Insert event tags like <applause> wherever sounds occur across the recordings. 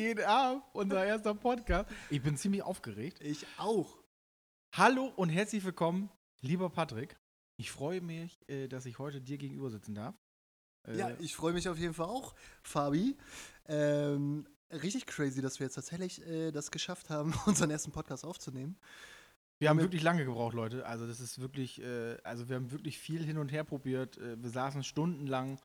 Geht ab, unser erster Podcast. Ich bin ziemlich aufgeregt. Ich auch. Hallo und herzlich willkommen, lieber Patrick. Ich freue mich, äh, dass ich heute dir gegenüber sitzen darf. Äh, Ja, ich freue mich auf jeden Fall auch, Fabi. Ähm, richtig crazy, dass wir jetzt tatsächlich äh, das geschafft haben, <laughs> unseren ersten Podcast aufzunehmen. wir haben wirklich lange gebraucht, Leute. Also das ist wirklich, äh, also wir haben wirklich viel hin und her probiert. Äh, wir saßen stundenlang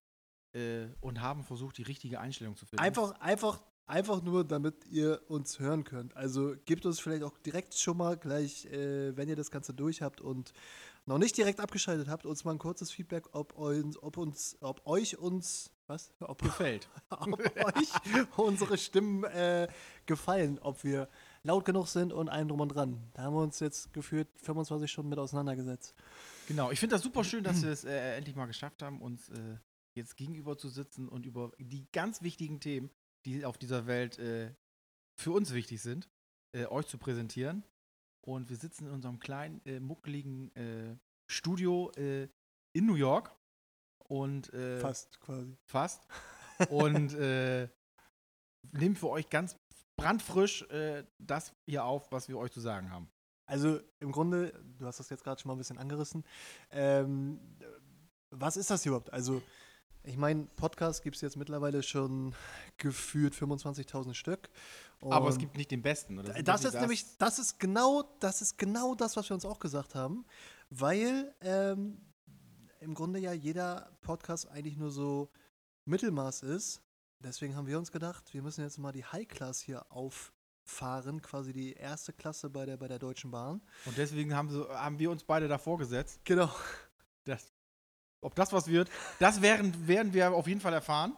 äh, und haben versucht, die richtige Einstellung zu finden. Einfach, einfach, einfach nur, damit ihr uns hören könnt. Also gebt uns vielleicht auch direkt schon mal gleich, äh, wenn ihr das Ganze durch habt und noch nicht direkt abgeschaltet habt, uns mal ein kurzes Feedback, ob, uns, ob uns, ob euch uns, was? Ob, gefällt. <laughs> ob euch unsere Stimmen äh, gefallen, ob wir laut genug sind und allem drum und dran. Da haben wir uns jetzt gefühlt 25 Stunden mit auseinandergesetzt. Genau, ich finde das super schön, dass wir es äh, endlich mal geschafft haben, uns äh, jetzt gegenüber zu sitzen und über die ganz wichtigen Themen, die auf dieser Welt äh, für uns wichtig sind, äh, euch zu präsentieren. Und wir sitzen in unserem kleinen, äh, muckeligen äh, Studio äh, in New York. Und äh, Fast quasi. fast. <laughs> Und nehmen für euch ganz brandfrisch das hier auf, was wir euch zu sagen haben. Also im Grunde, du hast das jetzt gerade schon mal ein bisschen angerissen. Ähm, was ist das überhaupt? Also, ich meine, Podcast gibt es jetzt mittlerweile schon gefühlt 25.000 Stück. Aber es gibt nicht den besten, oder? Das ist nämlich, das ist genau, das ist genau das, was wir uns auch gesagt haben, weil ähm, im Grunde ja jeder Podcast eigentlich nur so Mittelmaß ist. Deswegen haben wir uns gedacht, wir müssen jetzt mal die High Class hier auffahren, quasi die erste Klasse bei der, bei der Deutschen Bahn. Und deswegen haben, so, haben wir uns beide davor gesetzt. Genau. Ob das was wird, das werden, werden wir auf jeden Fall erfahren.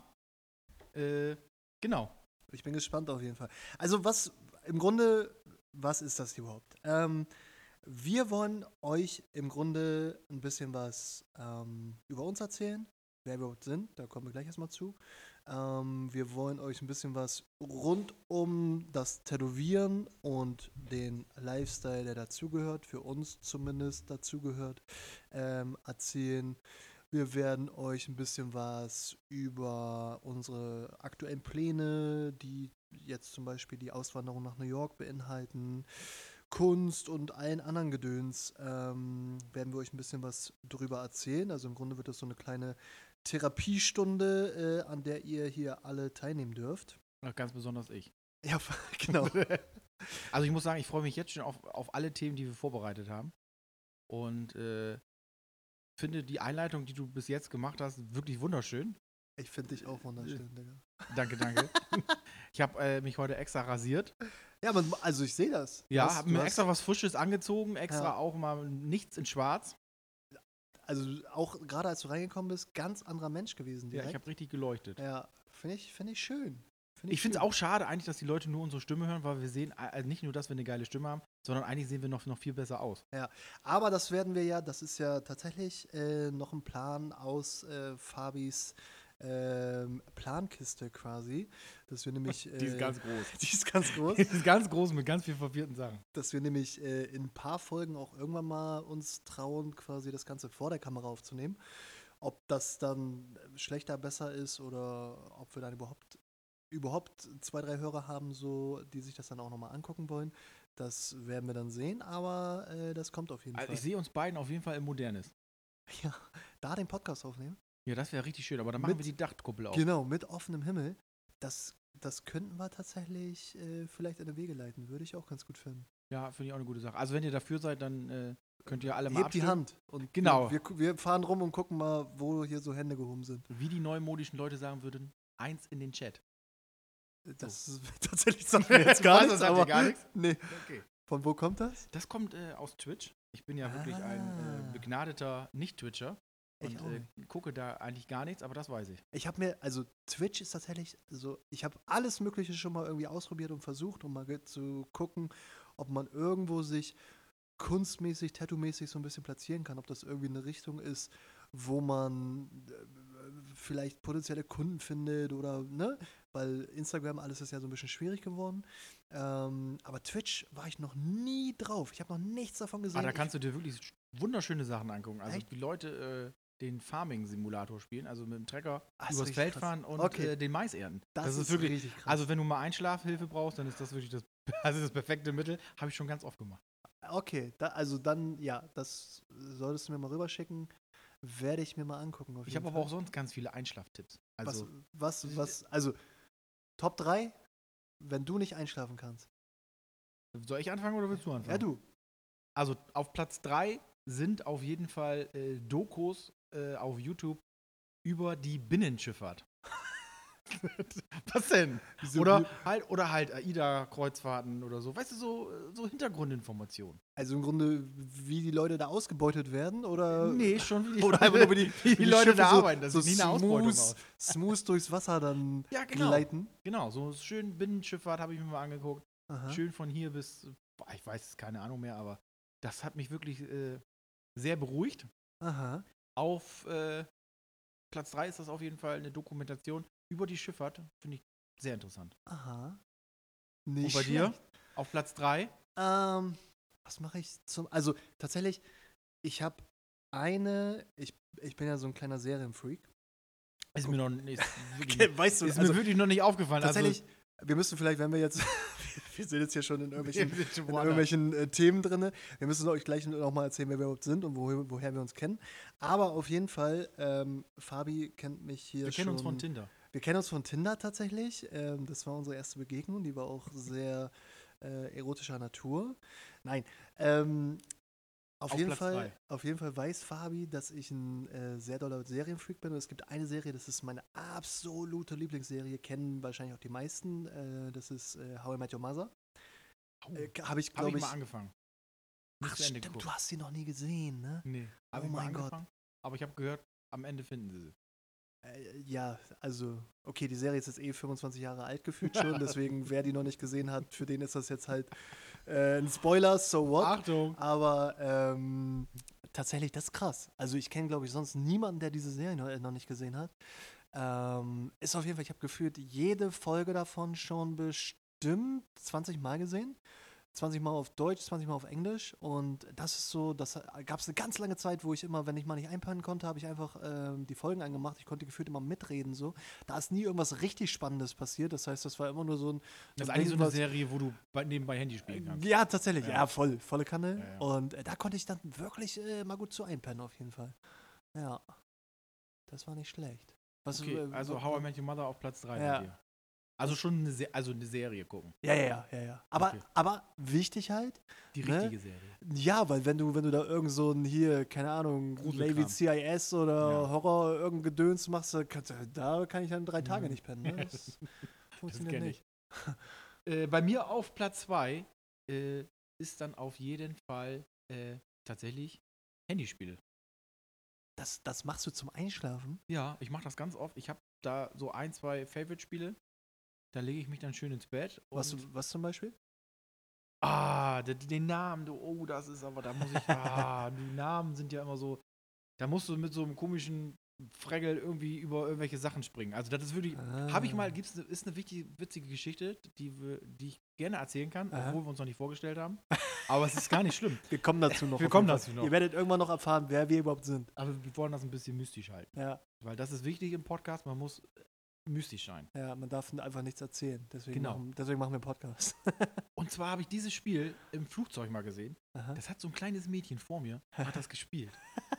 Äh, genau. Ich bin gespannt auf jeden Fall. Also was im Grunde, was ist das überhaupt? Ähm, wir wollen euch im Grunde ein bisschen was ähm, über uns erzählen, wer wir überhaupt sind, da kommen wir gleich erstmal zu. Ähm, wir wollen euch ein bisschen was rund um das Tätowieren und den Lifestyle, der dazugehört, für uns zumindest dazugehört, ähm, erzählen. Wir werden euch ein bisschen was über unsere aktuellen Pläne, die jetzt zum Beispiel die Auswanderung nach New York beinhalten, Kunst und allen anderen Gedöns, ähm, werden wir euch ein bisschen was drüber erzählen. Also im Grunde wird das so eine kleine Therapiestunde, äh, an der ihr hier alle teilnehmen dürft. Ja, Ganz besonders ich. Ja, <laughs> genau. <laughs> Also ich muss sagen, ich freue mich jetzt schon auf, auf alle Themen, die wir vorbereitet haben. Und äh, finde die Einleitung, die du bis jetzt gemacht hast, wirklich wunderschön. Ich finde dich auch wunderschön, Digga. <laughs> Danke, danke. ich habe äh, mich heute extra rasiert. Ja, man, also ich sehe das. Ja, habe mir extra was Frisches angezogen, extra Ja. auch mal nichts in Schwarz. Also auch gerade als du reingekommen bist, ganz anderer Mensch gewesen Ja, direkt. ich habe richtig geleuchtet. Ja, finde ich, find ich schön. Find Ich finde es auch schade eigentlich, dass die Leute nur unsere Stimme hören, weil wir sehen äh, nicht nur, dass wir eine geile Stimme haben, sondern eigentlich sehen wir noch, noch viel besser aus. Aber das werden wir ja, das ist ja tatsächlich äh, noch ein Plan aus äh, Fabis ähm, Plankiste quasi. Dass wir nämlich. <laughs> Äh, <laughs> Die ist ganz groß. die ist ganz groß. Die ist ganz groß mit ganz vielen verwirrten Sachen. dass wir nämlich äh, in ein paar Folgen auch irgendwann mal uns trauen, quasi das Ganze vor der Kamera aufzunehmen. Ob das dann schlechter, besser ist oder ob wir dann überhaupt überhaupt zwei, drei Hörer haben, so, die sich das dann auch nochmal angucken wollen. Das werden wir dann sehen, aber äh, das kommt auf jeden Also Fall. ich sehe uns beiden auf jeden Fall im Modernes. <laughs> Ja, da den Podcast aufnehmen. Ja, das wäre richtig schön, aber dann machen Mit- wir die Dachkuppel auf. Genau, mit offenem Himmel. Das, das könnten wir tatsächlich äh, vielleicht in die Wege leiten. Würde ich auch ganz gut finden. Ja, finde ich auch eine gute Sache. Also wenn ihr dafür seid, dann äh, könnt ihr alle mal Hebt die. Hand. Und Genau. Wir, wir, fahren rum und gucken mal, wo hier so Hände gehoben sind. Wie die neumodischen Leute sagen würden, eins in den Chat. Das ist <laughs> tatsächlich sagt <laughs> mir jetzt gar nichts, aber gar nichts? <laughs> Nee. Okay. Von wo kommt das? Das kommt äh, aus Twitch. Ich bin ja wirklich ein Ah. äh, begnadeter Nicht-Twitcher. Ich Und äh, gucke da eigentlich gar nichts, aber das weiß ich. Ich habe mir, also Twitch ist tatsächlich so, ich habe alles Mögliche schon mal irgendwie ausprobiert und versucht, um mal zu gucken, ob man irgendwo sich kunstmäßig, tattoo-mäßig so ein bisschen platzieren kann, ob das irgendwie eine Richtung ist, wo man äh, vielleicht potenzielle Kunden findet oder, ne? Weil Instagram, alles ist ja so ein bisschen schwierig geworden. Ähm, aber Twitch war ich noch nie drauf. Ich habe noch nichts davon gesehen. Ah, da Ich- kannst du dir wirklich sch- wunderschöne Sachen angucken. Also Echt? die Leute den Farming-Simulator spielen, also mit dem Trecker ist übers Feld krass. fahren und Okay. äh, den Mais ernten. Das, ist wirklich. richtig krass. Also wenn du mal Einschlafhilfe brauchst, dann ist das wirklich das, <laughs> also das perfekte Mittel. Habe ich schon ganz oft gemacht. okay, da, also dann, ja, das solltest du mir mal rüberschicken. Werde ich mir mal angucken. Ich habe aber auch sonst ganz viele Einschlaftipps. Also was, was, was, also Top 3, wenn du nicht einschlafen kannst. soll ich anfangen oder willst du anfangen? Ja, du. Also auf Platz 3 sind auf jeden Fall äh, Dokus äh, auf YouTube über die Binnenschifffahrt. <laughs> Was denn? Diese Oder halt, oder halt AIDA-Kreuzfahrten oder so. Weißt du, so, so Hintergrundinformationen. Also im Grunde, wie die Leute da ausgebeutet werden oder. nee, schon wie die, <laughs> Oder einfach nur, <laughs> wie die, wie die Leute Schiffe da so, arbeiten. Das so sieht nie eine smooth, aus. smooth durchs Wasser dann Ja, genau. gleiten. Genau, so schön Binnenschifffahrt habe ich mir mal angeguckt. Aha. Schön von hier bis, ich weiß es, keine Ahnung mehr, aber das hat mich wirklich äh, sehr beruhigt. Aha. Auf äh, Platz 3 ist das auf jeden Fall eine Dokumentation über die Schifffahrt. Finde ich sehr interessant. Aha. Und Nicht bei dir? schlecht. Auf Platz 3? Ähm, was mache ich zum. Also tatsächlich, ich habe eine. Ich, ich bin ja so ein kleiner Serienfreak. Ist mir noch nicht, <laughs> weißt ist also mir wirklich noch nicht aufgefallen. tatsächlich, wir müssen vielleicht, wenn wir jetzt. <laughs> wir sind jetzt hier schon in irgendwelchen, wir in irgendwelchen äh, Themen drin. Wir müssen euch gleich noch mal erzählen, wer wir überhaupt sind und woher, woher wir uns kennen. Aber auf jeden Fall, ähm, Fabi kennt mich hier wir schon. kennen uns von Tinder. Wir kennen uns von Tinder tatsächlich. Ähm, das war unsere erste Begegnung. Die war auch sehr äh, erotischer Natur. Nein. Ähm, auf, Auf jeden Platz Fall, drei. auf jeden Fall weiß Fabi, dass ich ein äh, sehr doller Serienfreak bin. Und es gibt eine Serie, das ist meine absolute Lieblingsserie, kennen wahrscheinlich auch die meisten. Äh, das ist äh, How I Met Your Mother. Oh, Habe ich, glaube ich ich. mal angefangen. Ach, stimmt, du hast sie noch nie gesehen, ne? Nee, Oh ich mal mein Gott. angefangen. Aber ich habe gehört, am Ende finden sie sie. Äh, ja, also, okay, die Serie ist jetzt eh 25 Jahre alt gefühlt schon, <laughs> deswegen, wer die noch nicht gesehen hat, für den ist das jetzt halt äh, ein Spoiler, so what? Achtung! Aber ähm, tatsächlich, das ist krass. Also, ich kenne, glaube ich, sonst niemanden, der diese Serie noch, noch nicht gesehen hat. Ähm, ist auf jeden Fall, ich habe gefühlt jede Folge davon schon bestimmt 20 Mal gesehen. 20 Mal auf Deutsch, 20 Mal auf Englisch. Und das ist so, das gab es eine ganz lange Zeit, wo ich immer, wenn ich mal nicht einpennen konnte, habe ich einfach ähm, die Folgen angemacht. Ich konnte gefühlt immer mitreden. so. Da ist nie irgendwas richtig Spannendes passiert. Das heißt, das war immer nur so ein. Das ist eigentlich so eine Serie, wo du bei, nebenbei Handy spielen kannst. ja, tatsächlich. Ja. Ja, voll. Volle Kanne. Ja, ja. Und äh, da konnte ich dann wirklich äh, mal gut zu einpennen, auf jeden Fall. Ja. Das war nicht schlecht. Was, Okay, äh, also How I Met Your Mother auf Platz 3 Ja. Also schon eine, Se also eine Serie gucken. Ja, ja, ja, ja. Aber, Okay. aber wichtig halt, Die Ne? richtige Serie. ja, weil wenn du, wenn du da irgend so ein hier, keine Ahnung. Navy CIS oder Ja. Horror, irgendein Gedöns machst, da kann ich dann drei Tage Mhm. nicht pennen. Ne? Das <laughs> funktioniert kenn nicht. Äh, bei mir auf Platz 2 äh, ist dann auf jeden Fall äh, tatsächlich Handyspiele. Das, das machst du zum Einschlafen? Ja, ich mache das ganz oft. Ich habe da so ein, zwei Favorite-Spiele. Da lege ich mich dann schön ins Bett. Was, was zum Beispiel? Ah, de- den Namen, du, oh, das ist aber, da muss ich, ah, <laughs> die Namen sind ja immer so, da musst du mit so einem komischen Fregel irgendwie über irgendwelche Sachen springen. Also das ist wirklich, habe ich mal, Ah. gibt's, ne- ist eine wichtige, witzige Geschichte, die, die ich gerne erzählen kann, Aha. obwohl wir uns noch nicht vorgestellt haben. Aber es ist gar nicht schlimm. <laughs> Wir kommen dazu noch. Wir kommen dazu noch. Ihr werdet irgendwann noch erfahren, wer wir überhaupt sind. Aber wir wollen das ein bisschen mystisch halten. Ja, Weil das ist wichtig im Podcast, man muss mystisch sein. ja, man darf einfach nichts erzählen. Deswegen, Genau. machen, deswegen machen wir einen Podcast. <laughs> Und zwar habe ich dieses Spiel im Flugzeug mal gesehen. Aha. Das hat so ein kleines Mädchen vor mir, hat das <laughs> gespielt.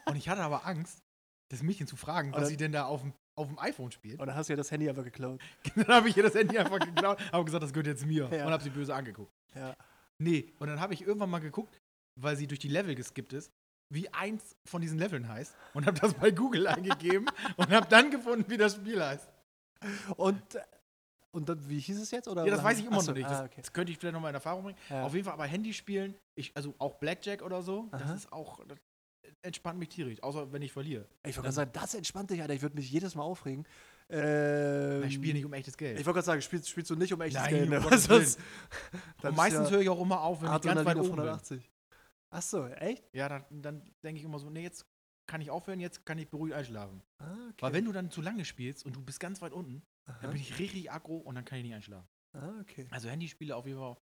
Und ich hatte aber Angst, das Mädchen zu fragen, was sie denn da auf dem, auf dem iPhone spielt. Und dann hast du ja das Handy einfach geklaut. <laughs> dann habe ich ihr das Handy einfach geklaut, habe gesagt, das gehört jetzt mir. Ja. Und habe sie böse angeguckt. Ja. Nee, und dann habe ich irgendwann mal geguckt, weil sie durch die Level geskippt ist, wie eins von diesen Leveln heißt. Und habe das bei Google eingegeben und habe dann gefunden, wie das Spiel heißt. Und, und dann, wie hieß es jetzt? Oder Ja, das weiß ich immer Achso, noch nicht. Das, Ah, okay. das könnte ich vielleicht noch mal in Erfahrung bringen. Ja. Auf jeden Fall aber Handyspielen, ich, also auch Blackjack oder so, Aha. das ist auch, das entspannt mich tierisch, außer wenn ich verliere. Ich wollte gerade sagen, das entspannt dich, Alter. Ich würde mich jedes Mal aufregen. Ähm, Ich spiele nicht um echtes Geld. Ich wollte gerade sagen, spielst, spielst du nicht um echtes Nein, Geld. um Ne? <laughs> <laughs> Und dann meistens bist höre ich auch immer auf, wenn ja ich ganz weit oben bin. 180. Ach so, echt? Ja, dann, dann denke ich immer so, nee, jetzt kann ich aufhören, jetzt kann ich beruhigt einschlafen. Ah, okay. Weil wenn du dann zu lange spielst und du bist ganz weit unten, dann Aha. bin ich richtig aggro und dann kann ich nicht einschlafen. Ah, okay. Also Handyspiele auf jeden Fall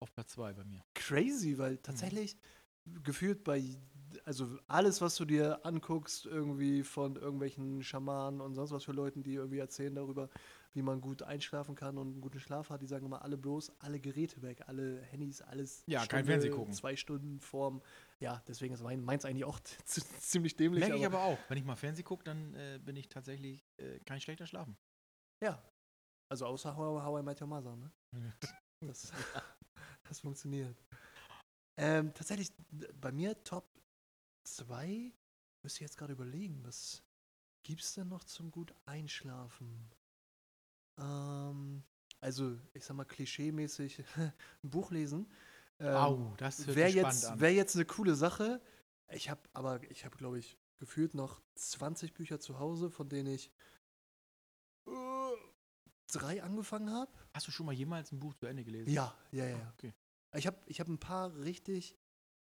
auf Platz 2 bei mir. Crazy, Mhm. weil tatsächlich gefühlt bei also alles, was du dir anguckst, irgendwie von irgendwelchen Schamanen und sonst was für Leuten, die irgendwie erzählen darüber, wie man gut einschlafen kann und einen guten Schlaf hat, die sagen immer alle bloß, alle Geräte weg, alle Handys, alles. Ja, kein Fernsehen gucken. Zwei Stunden vorm. Ja, deswegen ist mein, meins eigentlich auch <laughs> ziemlich dämlich. Merke ich aber auch. Wenn ich mal Fernsehen gucke, dann äh, bin ich tatsächlich äh, kein schlechter Schlafen. Ja. Also außer How, How I Met Your Mother, ne? <laughs> das, <laughs> das funktioniert. Ähm, tatsächlich, bei mir Top 2, müsste ich jetzt gerade überlegen, was gibt's denn noch zum gut einschlafen? Ähm, also, ich sag mal, klischeemäßig <laughs> ein Buch lesen. Ähm, Au, das wäre jetzt, wär jetzt eine coole Sache. Ich habe aber, ich habe, glaube ich, gefühlt noch 20 Bücher zu Hause, von denen ich äh, drei angefangen habe. Hast du schon mal jemals ein Buch zu Ende gelesen? Ja, ja, ja. Okay. Ich habe ich hab ein paar richtig,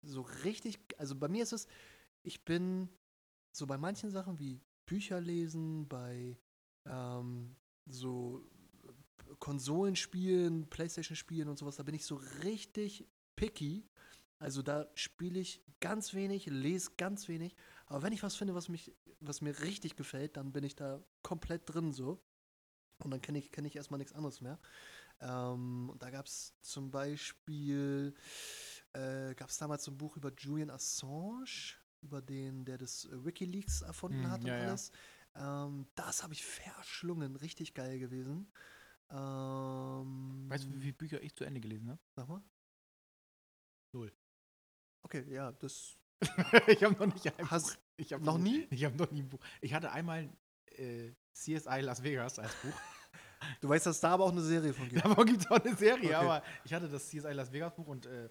so richtig, also bei mir ist es, ich bin so bei manchen Sachen wie Bücher lesen, bei ähm, so Konsolenspielen, Playstation-Spielen und sowas, da bin ich so richtig picky. Also da spiele ich ganz wenig, lese ganz wenig. Aber wenn ich was finde, was, mich, was mir richtig gefällt, dann bin ich da komplett drin so. Und dann kenne ich, kenn ich erstmal nichts anderes mehr. Ähm, und da gab es zum Beispiel, äh, gab es damals so ein Buch über Julian Assange, über den, der das Wikileaks erfunden mm, hat und ja, alles. Ja. Ähm, das habe ich verschlungen, richtig geil gewesen. Ähm, weißt du, wie viele Bücher ich zu Ende gelesen habe? Sag mal. Null. Okay, ja, das. <laughs> ich habe noch nicht ein Hast Buch. Ich hab noch nie? Ich habe noch nie ein Buch. Ich hatte einmal äh, CSI Las Vegas als Buch. Du weißt, dass da aber auch eine Serie von <laughs> gibt. Davon gibt es auch eine Serie, okay. aber ich hatte das CSI Las Vegas Buch und äh,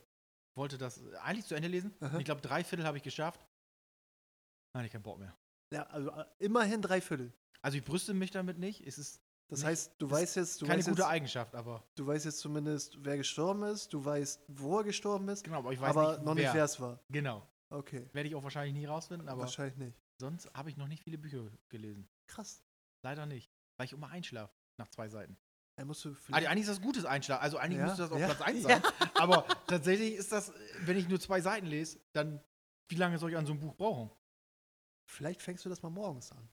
wollte das eigentlich zu Ende lesen. Ich glaube, drei Viertel habe ich geschafft. Nein, ich keinen Bock mehr. Ja, also äh, immerhin drei Viertel. Also ich brüste mich damit nicht. Es ist das heißt, du weißt jetzt, du keine weißt gute jetzt, Eigenschaft, aber du weißt jetzt zumindest, wer gestorben ist, du weißt, wo er gestorben ist, genau, aber ich weiß aber nicht, noch nicht, wer es war. Genau. Okay. Werde ich auch wahrscheinlich nie rausfinden, aber wahrscheinlich nicht. Sonst habe ich noch nicht viele Bücher gelesen. Krass. Leider nicht, weil ich immer einschlafe nach zwei Seiten. Also eigentlich ist das gutes Einschlafen. Also eigentlich ja? müsste das auf ja? Platz 1 <laughs> sein. Ja. Aber tatsächlich ist das, wenn ich nur zwei Seiten lese, dann wie lange soll ich an so einem Buch brauchen? Vielleicht fängst du das mal morgens an.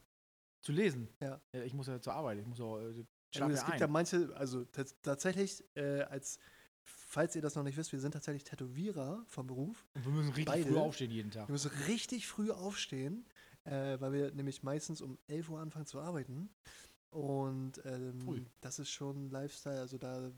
Zu lesen? Ja. ja ich muss ja zur Arbeit. Ich muss auch. Äh, also es gibt ein. ja manche, also tatsächlich, äh, als falls ihr das noch nicht wisst, wir sind tatsächlich Tätowierer vom Beruf. Und wir müssen richtig Beide. früh aufstehen jeden Tag. Wir müssen richtig früh aufstehen, äh, weil wir nämlich meistens um 11 Uhr anfangen zu arbeiten. Und ähm, das ist schon Lifestyle. Also da,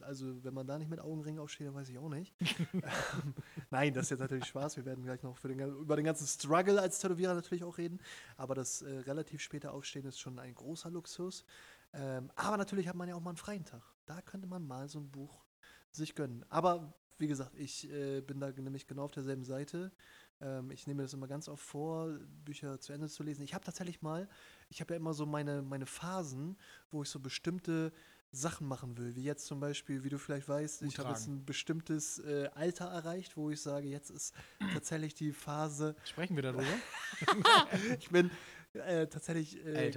also wenn man da nicht mit Augenringen aufsteht, dann weiß ich auch nicht. <laughs> Ähm, nein, das ist jetzt natürlich Spaß. Wir werden gleich noch den, über den ganzen Struggle als Tätowierer natürlich auch reden. Aber das äh, relativ späte Aufstehen ist schon ein großer Luxus. Ähm, aber natürlich hat man ja auch mal einen freien Tag. Da könnte man mal so ein Buch sich gönnen. Aber wie gesagt, ich äh, bin da nämlich genau auf derselben Seite. Ähm, ich nehme das immer ganz oft vor, Bücher zu Ende zu lesen. Ich habe tatsächlich mal, ich habe ja immer so meine, meine Phasen, wo ich so bestimmte Sachen machen will. Wie jetzt zum Beispiel, wie du vielleicht weißt, Gut ich habe jetzt ein bestimmtes äh, Alter erreicht, wo ich sage, jetzt ist <clears throat> tatsächlich die Phase. Sprechen wir darüber? <laughs> ich bin äh, tatsächlich äh,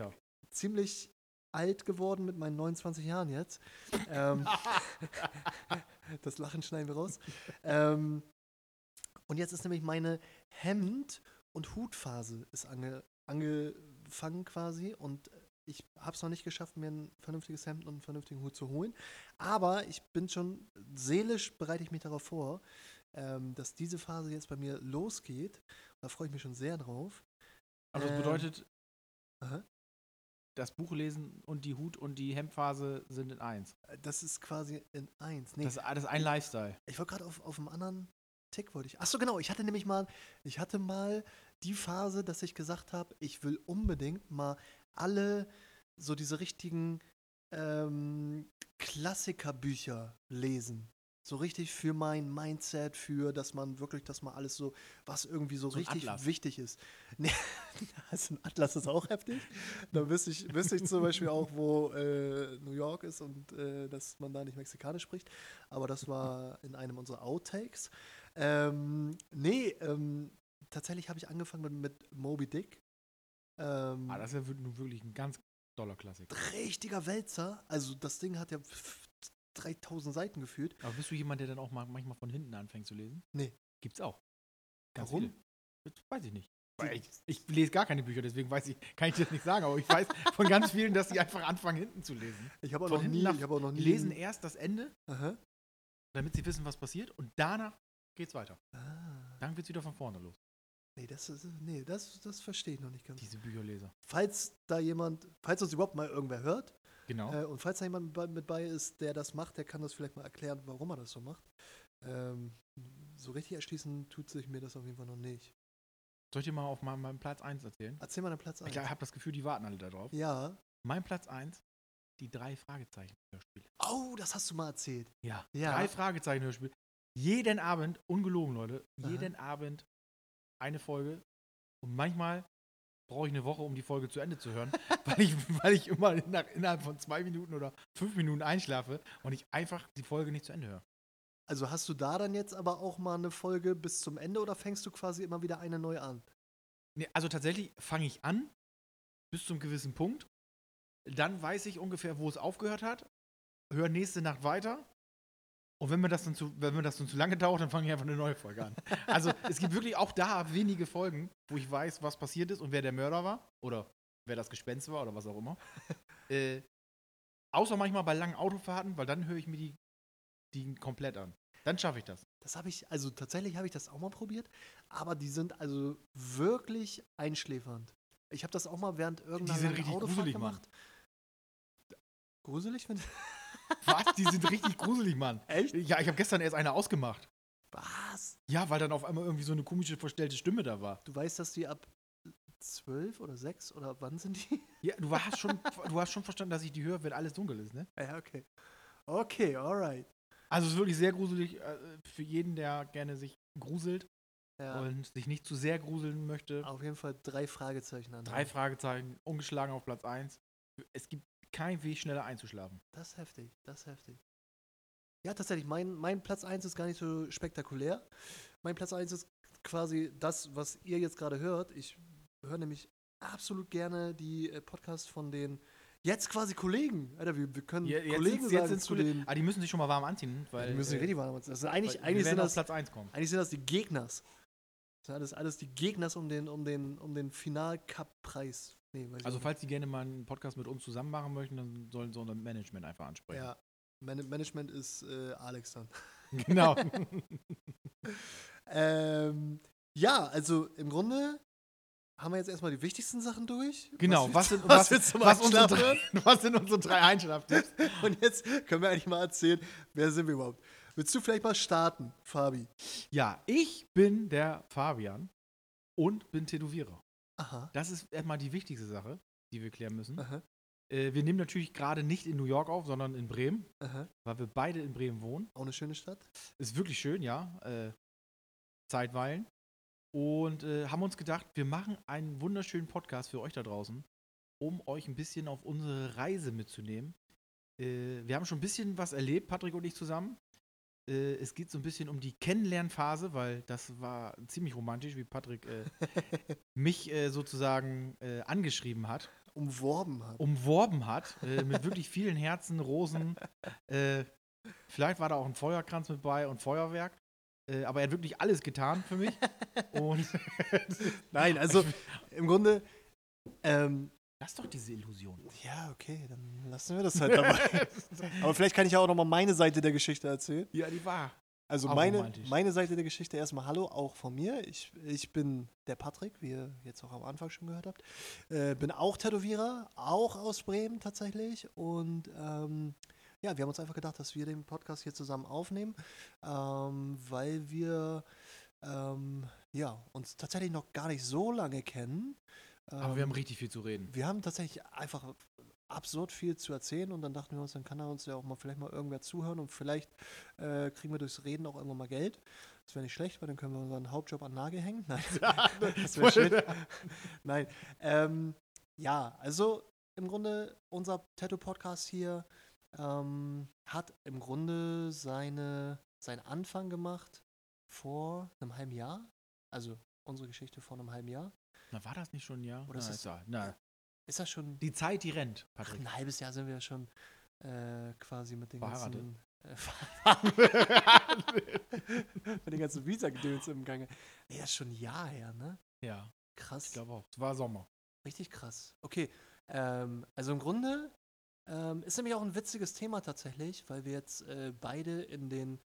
ziemlich alt geworden mit meinen 29 Jahren jetzt. ähm, <laughs> <laughs> das Lachen schneiden wir raus. Ähm, und jetzt ist nämlich meine Hemd- und Hutphase ist ange, angefangen quasi und ich habe es noch nicht geschafft, mir ein vernünftiges Hemd und einen vernünftigen Hut zu holen. Aber ich bin schon seelisch bereite ich mich darauf vor, ähm, dass diese Phase jetzt bei mir losgeht. Da freue ich mich schon sehr drauf. Also das bedeutet, ähm, das Buchlesen und die Hut- und die Hemdphase sind in eins. Das ist quasi in eins. Nee, das, das ist ein Lifestyle. Ich war gerade auf, auf einem anderen Tick wollte ich. Achso, genau. Ich hatte nämlich mal, ich hatte mal die Phase, dass ich gesagt habe, ich will unbedingt mal alle so diese richtigen ähm, Klassikerbücher lesen. So richtig für mein Mindset, für, dass man wirklich, dass man alles so, was irgendwie so, so richtig wichtig ist. <laughs> Nee, also ein Atlas ist auch heftig. Da wüsste ich, wüsste ich zum Beispiel auch, wo äh, New York ist und äh, dass man da nicht Mexikanisch spricht. Aber das war in einem unserer Outtakes. Ähm, nee, ähm, tatsächlich habe ich angefangen mit, mit Moby Dick. Ähm, ah, das ist ja nun wirklich ein ganz doller Klassiker. Richtiger Wälzer. Also das Ding hat ja 3000 Seiten gefühlt. Aber bist du jemand, der dann auch mal, manchmal von hinten anfängt zu lesen? Nee. Gibt's auch. Ganz Warum? Viele. Weiß ich nicht. Ich, ich lese gar keine Bücher, deswegen weiß ich, kann ich das nicht sagen, aber ich weiß <laughs> von ganz vielen, dass sie einfach anfangen, hinten zu lesen. Ich habe auch, hab auch noch nie. Die lesen erst das Ende, Aha. damit sie wissen, was passiert, und danach geht's weiter. Ah. Dann geht's wieder von vorne los. Nee, das, ist, nee das, das verstehe ich noch nicht ganz. Diese Bücherleser. Falls da jemand, falls uns überhaupt mal irgendwer hört Genau. äh, und falls da jemand mit bei- ist, der das macht, der kann das vielleicht mal erklären, warum er das so macht. Ähm, so richtig erschließen tut sich mir das auf jeden Fall noch nicht. Soll ich dir mal auf meinem, meinem Platz 1 erzählen? Erzähl mal den Platz Ich 1. habe das Gefühl, die warten alle da drauf. Ja. Mein Platz 1, die drei Fragezeichen-Hörspiele. Oh, das hast du mal erzählt. Ja. Ja. Drei Fragezeichen-Hörspiele. Jeden Abend, ungelogen, Leute, jeden Abend eine Folge. Und manchmal brauche ich eine Woche, um die Folge zu Ende zu hören, <laughs> weil, ich, weil ich immer nach, innerhalb von zwei Minuten oder fünf Minuten einschlafe und ich einfach die Folge nicht zu Ende höre. Also hast du da dann jetzt aber auch mal eine Folge bis zum Ende oder fängst du quasi immer wieder eine neu an? Nee, also tatsächlich fange ich an, bis zum gewissen Punkt. Dann weiß ich ungefähr, wo es aufgehört hat. Höre nächste Nacht weiter. Und wenn mir das dann zu, wenn mir das dann zu lange dauert, dann fange ich einfach eine neue Folge an. Also es gibt wirklich auch da wenige Folgen, wo ich weiß, was passiert ist und wer der Mörder war. Oder wer das Gespenst war oder was auch immer. <laughs> äh, außer manchmal bei langen Autofahrten, weil dann höre ich mir die, die komplett an. Dann schaffe ich das. Das habe ich, also tatsächlich habe ich das auch mal probiert, aber die sind also wirklich einschläfernd. Ich habe das auch mal während irgendeiner sind langen richtig Autofahrt gruselig, Mann. gemacht. Gruselig? Wenn Was? Die sind richtig gruselig, Mann. Echt? Ja, ich habe gestern erst eine ausgemacht. Was? Ja, weil dann auf einmal irgendwie so eine komische, verstellte Stimme da war. Du weißt, dass die ab zwölf oder sechs oder wann sind die? <laughs> Ja, du hast schon, du hast schon verstanden, dass ich die höre, wenn alles dunkel ist, ne? ja, okay. Okay, alright. Also es ist wirklich sehr gruselig äh, für jeden, der gerne sich gruselt Ja, und sich nicht zu sehr gruseln möchte. auf jeden Fall drei Fragezeichen an. Drei Fragezeichen, ungeschlagen auf Platz 1. Es gibt keinen Weg, schneller einzuschlafen. Das ist heftig, das ist heftig. Ja, tatsächlich, mein, mein Platz 1 ist gar nicht so spektakulär. Mein Platz 1 ist quasi das, was ihr jetzt gerade hört. Ich höre nämlich absolut gerne die äh, Podcasts von den jetzt quasi Kollegen. Alter, wir, wir können Ja, jetzt Kollegen sagen sind's zu Kolle- den. Ah, die müssen sich schon mal warm anziehen, weil. die müssen äh, richtig warm. Das ist eigentlich, eigentlich, sind das, Platz 1 kommen. eigentlich sind das die Gegners. Das sind alles, alles die Gegners um den, um den, um den Final-Cup-Preis. Nee, Also falls die gerne mal einen Podcast mit uns zusammen machen möchten, dann sollen sie unser Management einfach ansprechen. Ja, Man Management ist äh, Alex dann. <laughs> Genau. <laughs> Ähm, ja, also im Grunde haben wir jetzt erstmal die wichtigsten Sachen durch. genau. Was sind, <laughs> was was, was, unsere drei, was sind unsere drei Einschlaftipps? Und jetzt können wir eigentlich mal erzählen, wer sind wir überhaupt? Willst du vielleicht mal starten, Fabi? Ja, ich bin der Fabian und bin Tätowierer. Aha. Das ist erstmal die wichtigste Sache, die wir klären müssen. Aha. Äh, wir nehmen natürlich gerade nicht in New York auf, sondern in Bremen, Aha. weil wir beide in Bremen wohnen. Auch eine schöne Stadt. Ist wirklich schön, ja. Äh, Zeitweilen. Und äh, haben uns gedacht, wir machen einen wunderschönen Podcast für euch da draußen, um euch ein bisschen auf unsere Reise mitzunehmen. Äh, wir haben schon ein bisschen was erlebt, Patrick und ich zusammen. Äh, es geht so ein bisschen um die Kennenlernphase, weil das war ziemlich romantisch, wie Patrick äh, <laughs> mich äh, sozusagen äh, angeschrieben hat Umworben hat. umworben hat, äh, mit wirklich vielen Herzen, Rosen. <laughs> Äh, vielleicht war da auch ein Feuerkranz mit bei und Feuerwerk. Aber er hat wirklich alles getan für mich. <laughs> und Nein, also im Grunde, ähm, das ist doch diese Illusion. ja, okay, dann lassen wir das halt dabei. <laughs> Aber vielleicht kann ich ja auch nochmal meine Seite der Geschichte erzählen. ja, die war. Also Auch meine, romantisch. meine Seite der Geschichte erstmal Hallo, auch von mir. Ich, ich bin der Patrick, wie ihr jetzt auch am Anfang schon gehört habt. Äh, bin auch Tätowierer, auch aus Bremen tatsächlich. Und ähm, ja, wir haben uns einfach gedacht, dass wir den Podcast hier zusammen aufnehmen, ähm, weil wir ähm, ja, uns tatsächlich noch gar nicht so lange kennen. Aber wir Ähm, haben richtig viel zu reden. wir haben tatsächlich einfach absurd viel zu erzählen und dann dachten wir uns, dann kann er uns ja auch mal vielleicht mal irgendwer zuhören und vielleicht äh, kriegen wir durchs Reden auch irgendwann mal Geld. Das wäre nicht schlecht, weil dann können wir unseren Hauptjob an Nagel hängen. <laughs> Nein, das wäre <laughs> schön. <laughs> Nein, ähm, ja, also im Grunde unser Tattoo-Podcast hier ähm, hat im Grunde seine, seinen Anfang gemacht vor einem halben Jahr. Also unsere Geschichte vor einem halben Jahr. Na, war das nicht schon ein Jahr? Oder ist na, es- ja, na, Ist das schon die Zeit, die rennt, Ach, ein halbes Jahr sind wir ja schon äh, quasi mit den Verheiratet. ganzen äh. <laughs> Mit den ganzen Visa-Gedöns im Gange. Nee, das ist schon ein Jahr her, ne? Ja, Krass. ich glaube auch. Es war Sommer. Richtig krass. Okay. Ähm, also im Grunde ähm, ist nämlich auch ein witziges Thema tatsächlich, weil wir jetzt äh, beide in den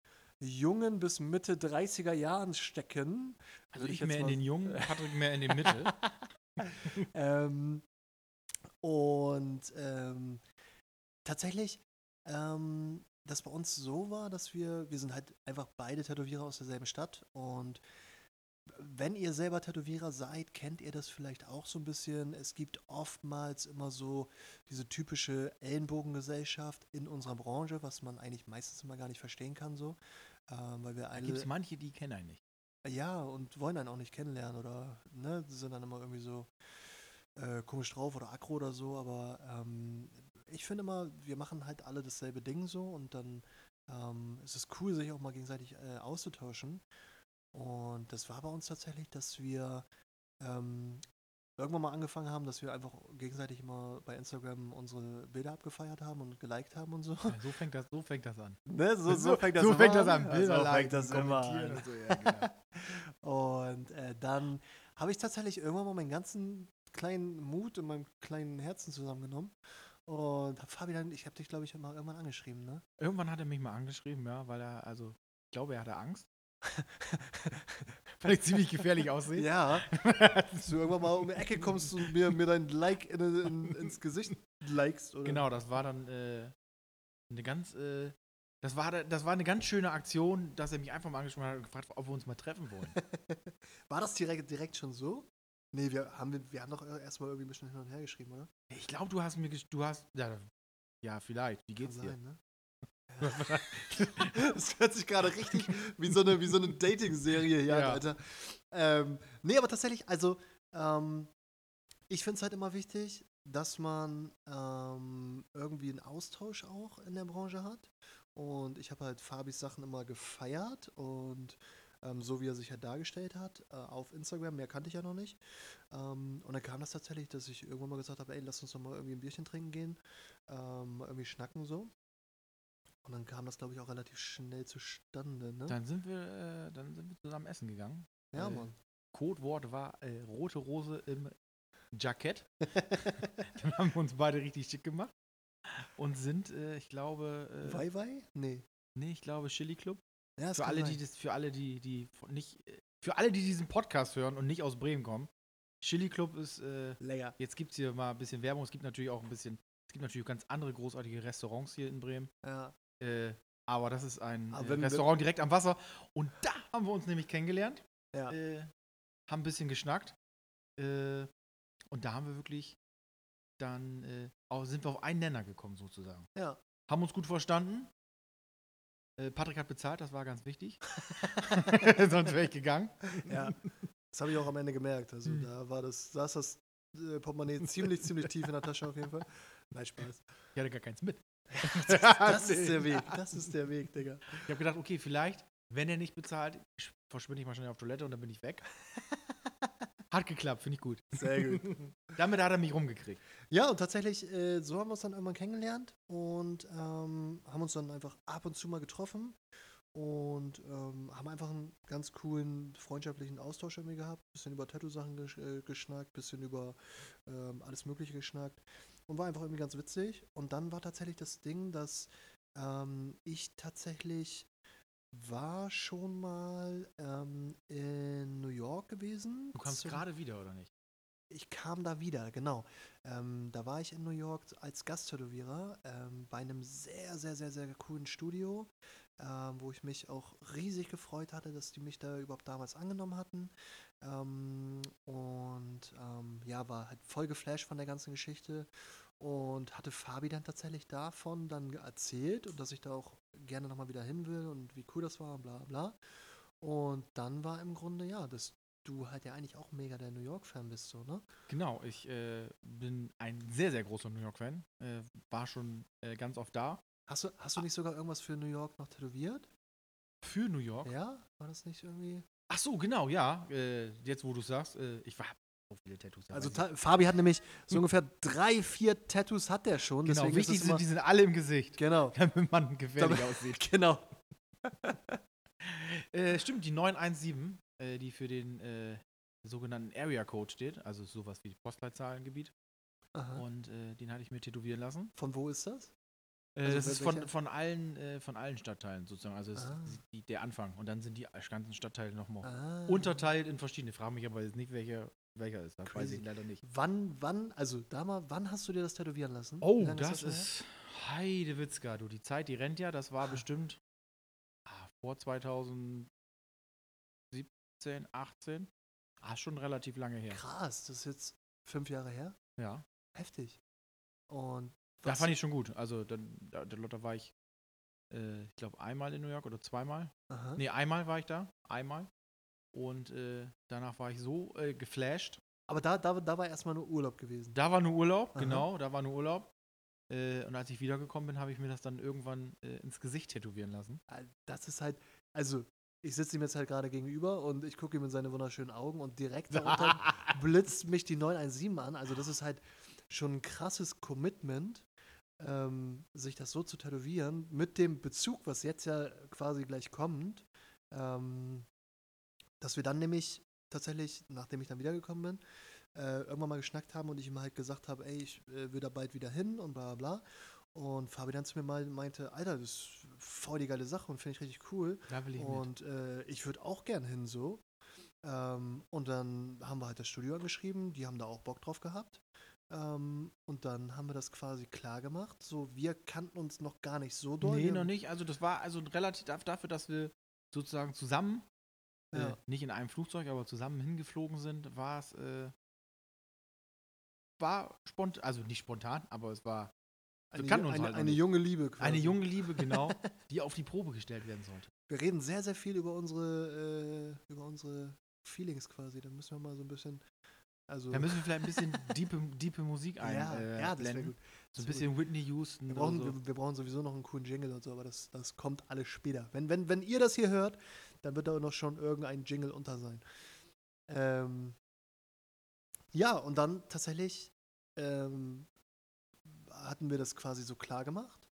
jungen bis Mitte 30er Jahren stecken. Also Würde ich jetzt mehr in den Jungen, Patrick mehr in den <laughs> Mittel. ähm, und ähm, tatsächlich, ähm, das bei uns so war, dass wir, wir sind halt einfach beide Tätowierer aus derselben Stadt und wenn ihr selber Tätowierer seid, kennt ihr das vielleicht auch so ein bisschen. Es gibt oftmals immer so diese typische Ellenbogengesellschaft in unserer Branche, was man eigentlich meistens immer gar nicht verstehen kann, so. Ähm, weil wir Da gibt es manche, die kennen einen nicht. Ja, und wollen einen auch nicht kennenlernen oder ne, sind dann immer irgendwie so äh, komisch drauf oder aggro oder so, aber ähm, ich finde immer, wir machen halt alle dasselbe Ding so und dann ähm, ist es cool, sich auch mal gegenseitig äh, auszutauschen. Und das war bei uns tatsächlich, dass wir ähm, irgendwann mal angefangen haben, dass wir einfach gegenseitig immer bei Instagram unsere Bilder abgefeiert haben und geliked haben und so. Ja, so, fängt das, so fängt das an. <laughs> Ne? So, so fängt das an. Bilder so fängt das immer an. und so, ja, genau. <laughs> Und äh, dann habe ich tatsächlich irgendwann mal meinen ganzen kleinen Mut und meinem kleinen Herzen zusammengenommen. Und habe Fabi dann, ich habe dich, glaube ich, mal irgendwann angeschrieben, ne? Irgendwann hat er mich mal angeschrieben, ja, weil er, also, ich glaube, er hatte Angst. <laughs> weil ich ziemlich gefährlich aussehe. ja, <laughs> dass du irgendwann mal um die Ecke kommst und mir, mir dein Like in, in, ins Gesicht likest, oder? Genau, das war dann äh, eine ganz, äh, das war, da- das war eine ganz schöne Aktion, dass er mich einfach mal angesprochen hat und gefragt, ob wir uns mal treffen wollen. <laughs> War das direkt, direkt schon so? Nee, wir haben, wir, haben doch erstmal irgendwie ein bisschen hin und her geschrieben, oder? ich glaube, du hast mir, du hast, ja, ja, vielleicht. Wie geht's Kann dir? sein, ne? <laughs> Das hört sich gerade richtig wie so eine, wie so eine Dating-Serie hier, Ja. Alter. Ähm, nee, aber tatsächlich, also, ähm, ich finde es halt immer wichtig, dass man ähm, irgendwie einen Austausch auch in der Branche hat. Und ich habe halt Fabis Sachen immer gefeiert und ähm, so wie er sich halt dargestellt hat äh, auf Instagram, mehr kannte ich ja noch nicht. Ähm, und dann kam das tatsächlich, dass ich irgendwann mal gesagt habe, ey, lass uns doch mal irgendwie ein Bierchen trinken gehen, ähm, irgendwie schnacken so. Und dann kam das, glaube ich, auch relativ schnell zustande, ne? Dann sind wir, äh, dann sind wir zusammen essen gegangen. ja, äh, Mann. Codewort war äh, rote Rose im Jackett. <laughs> <laughs> Dann haben wir uns beide richtig schick gemacht und sind, äh, ich glaube, äh, Wei Wei? Nee. nee, ich glaube Chili Club. Ja, Für alle, die das, für alle, die, die nicht, äh, für alle, die diesen Podcast hören und nicht aus Bremen kommen. Chili Club ist, äh, Lecker. jetzt gibt es hier mal ein bisschen Werbung. Es gibt natürlich auch ein bisschen, es gibt natürlich ganz andere großartige Restaurants hier in Bremen. Ja. Äh, aber das ist ein äh, Restaurant direkt am Wasser. Und da haben wir uns nämlich kennengelernt. Ja. Äh, haben ein bisschen geschnackt. Äh, und da haben wir wirklich dann äh, auch, sind wir auf einen Nenner gekommen sozusagen. Ja. Haben uns gut verstanden. Äh, Patrick hat bezahlt, das war ganz wichtig. <laughs> <laughs> Sonst wäre ich gegangen. ja. Das habe ich auch am Ende gemerkt. Also Hm. da war das, saß das Portemonnaie ziemlich, ziemlich tief in der Tasche auf jeden Fall. Nein, Spaß. Ich hatte gar keins mit. <laughs> Das, das ist der Weg. Das ist der Weg, Digga. Ich habe gedacht, okay, vielleicht, wenn er nicht bezahlt, sch- verschwinde ich mal schnell auf Toilette und dann bin ich weg. <laughs> Hat geklappt, finde ich gut. Sehr gut. <laughs> Damit hat er mich rumgekriegt. Ja, und tatsächlich, äh, so haben wir uns dann irgendwann kennengelernt und ähm, haben uns dann einfach ab und zu mal getroffen und ähm, haben einfach einen ganz coolen freundschaftlichen Austausch irgendwie gehabt. Bisschen über Tattoo-Sachen gesch äh, geschnackt, bisschen über ähm, alles Mögliche geschnackt und war einfach irgendwie ganz witzig. Und dann war tatsächlich das Ding, dass ähm, ich tatsächlich war schon mal ähm, in New York gewesen. Du kamst gerade wieder, oder nicht? ich kam da wieder, genau. Ähm, da war ich in New York als Gasttätowierer ähm, bei einem sehr, sehr, sehr, sehr coolen Studio, ähm, wo ich mich auch riesig gefreut hatte, dass die mich da überhaupt damals angenommen hatten. Ähm, und ähm, ja, war halt voll geflasht von der ganzen Geschichte und hatte Fabi dann tatsächlich davon dann erzählt und dass ich da auch gerne nochmal wieder hin will und wie cool das war und bla bla. Und dann war im Grunde, ja, dass du halt ja eigentlich auch mega der New York-Fan bist, so, ne? Genau, ich äh, bin ein sehr, sehr großer New York-Fan. Äh, war schon äh, ganz oft da. Hast du, hast du nicht sogar irgendwas für New York noch tätowiert? Für New York. Ja? War das nicht irgendwie? Ach so, genau, ja. Äh, jetzt, wo du sagst, äh, ich war, so viele Tattoos. Also Fabi hat nämlich so ungefähr drei, vier Tattoos hat der schon. genau, deswegen wichtig sind, die sind alle im Gesicht, Genau. <laughs> damit man gefährlich Damit- aussieht. <laughs> Genau. <laughs> Äh, stimmt, die 917, äh, die für den äh, sogenannten Area Code steht, also sowas wie Postleitzahlengebiet. Aha. Und äh, den hatte ich mir tätowieren lassen. Von wo ist das? Äh, Also das wel- ist von, von, allen, äh, von allen Stadtteilen sozusagen. Also Ah. ist die, der Anfang. Und dann sind die ganzen Stadtteile nochmal Ah. unterteilt in verschiedene. Frage mich aber jetzt nicht, welcher, welcher ist. Das weiß ich leider nicht. Wann, wann, also da mal, wann hast du dir das tätowieren lassen? Oh, das schon her? ist Heidewitzka, du. Die Zeit, die rennt ja. Das war Ah. bestimmt ah, vor 2017, 18. Ah, schon relativ lange her. Krass, das ist jetzt fünf Jahre her. Ja. Heftig. Und Da fand ich schon gut. Also, da, da, da war ich, äh, ich glaube, einmal in New York oder zweimal. Aha. Nee, einmal war ich da. Einmal. Und äh, danach war ich so äh, geflasht. Aber da, da, da war erstmal nur Urlaub gewesen. Da war nur Urlaub, Aha. genau, da war nur Urlaub. Äh, und als ich wiedergekommen bin, habe ich mir das dann irgendwann äh, ins Gesicht tätowieren lassen. Äh, Das ist halt, also ich sitze ihm jetzt halt gerade gegenüber und ich gucke ihm in seine wunderschönen Augen und direkt darunter <laughs> blitzt mich die 917 an. Also das ist halt schon ein krasses Commitment, ähm, sich das so zu tätowieren, mit dem Bezug, was jetzt ja quasi gleich kommt, ähm, dass wir dann nämlich tatsächlich, nachdem ich dann wiedergekommen bin, äh, irgendwann mal geschnackt haben und ich ihm halt gesagt habe, ey, ich äh, will da bald wieder hin und bla bla bla. Und Fabi dann zu mir mal meinte, Alter, das ist voll die geile Sache und finde ich richtig cool. Da will ich. Und äh, ich würde auch gern hin so. Ähm, und dann haben wir halt das Studio angeschrieben, die haben da auch Bock drauf gehabt. Ähm, und dann haben wir das quasi klar gemacht. So, wir kannten uns noch gar nicht so doll. Nee, noch nicht. Also das war also relativ da- dafür, dass wir sozusagen zusammen, äh, Ja. nicht in einem Flugzeug, aber zusammen hingeflogen sind, war es, äh, war spontan, also nicht spontan, aber es war Eine, wir kannten uns eine, halt eine junge Liebe quasi. eine junge Liebe, genau, <laughs> die auf die Probe gestellt werden sollte. Wir reden sehr, sehr viel über unsere, äh, über unsere Feelings quasi. Da müssen wir mal so ein bisschen. Also, Da müssen wir vielleicht ein bisschen diepe, diepe Musik ein, <laughs> ja, äh, ja, das wäre gut. So ein bisschen Whitney Houston Wir brauchen, so. wir, wir brauchen sowieso noch einen coolen Jingle und so, aber das, das kommt alles später. Wenn, wenn, wenn ihr das hier hört, dann wird da noch schon irgendein Jingle unter sein. Ähm, ja, und dann tatsächlich ähm, hatten wir das quasi so klar gemacht.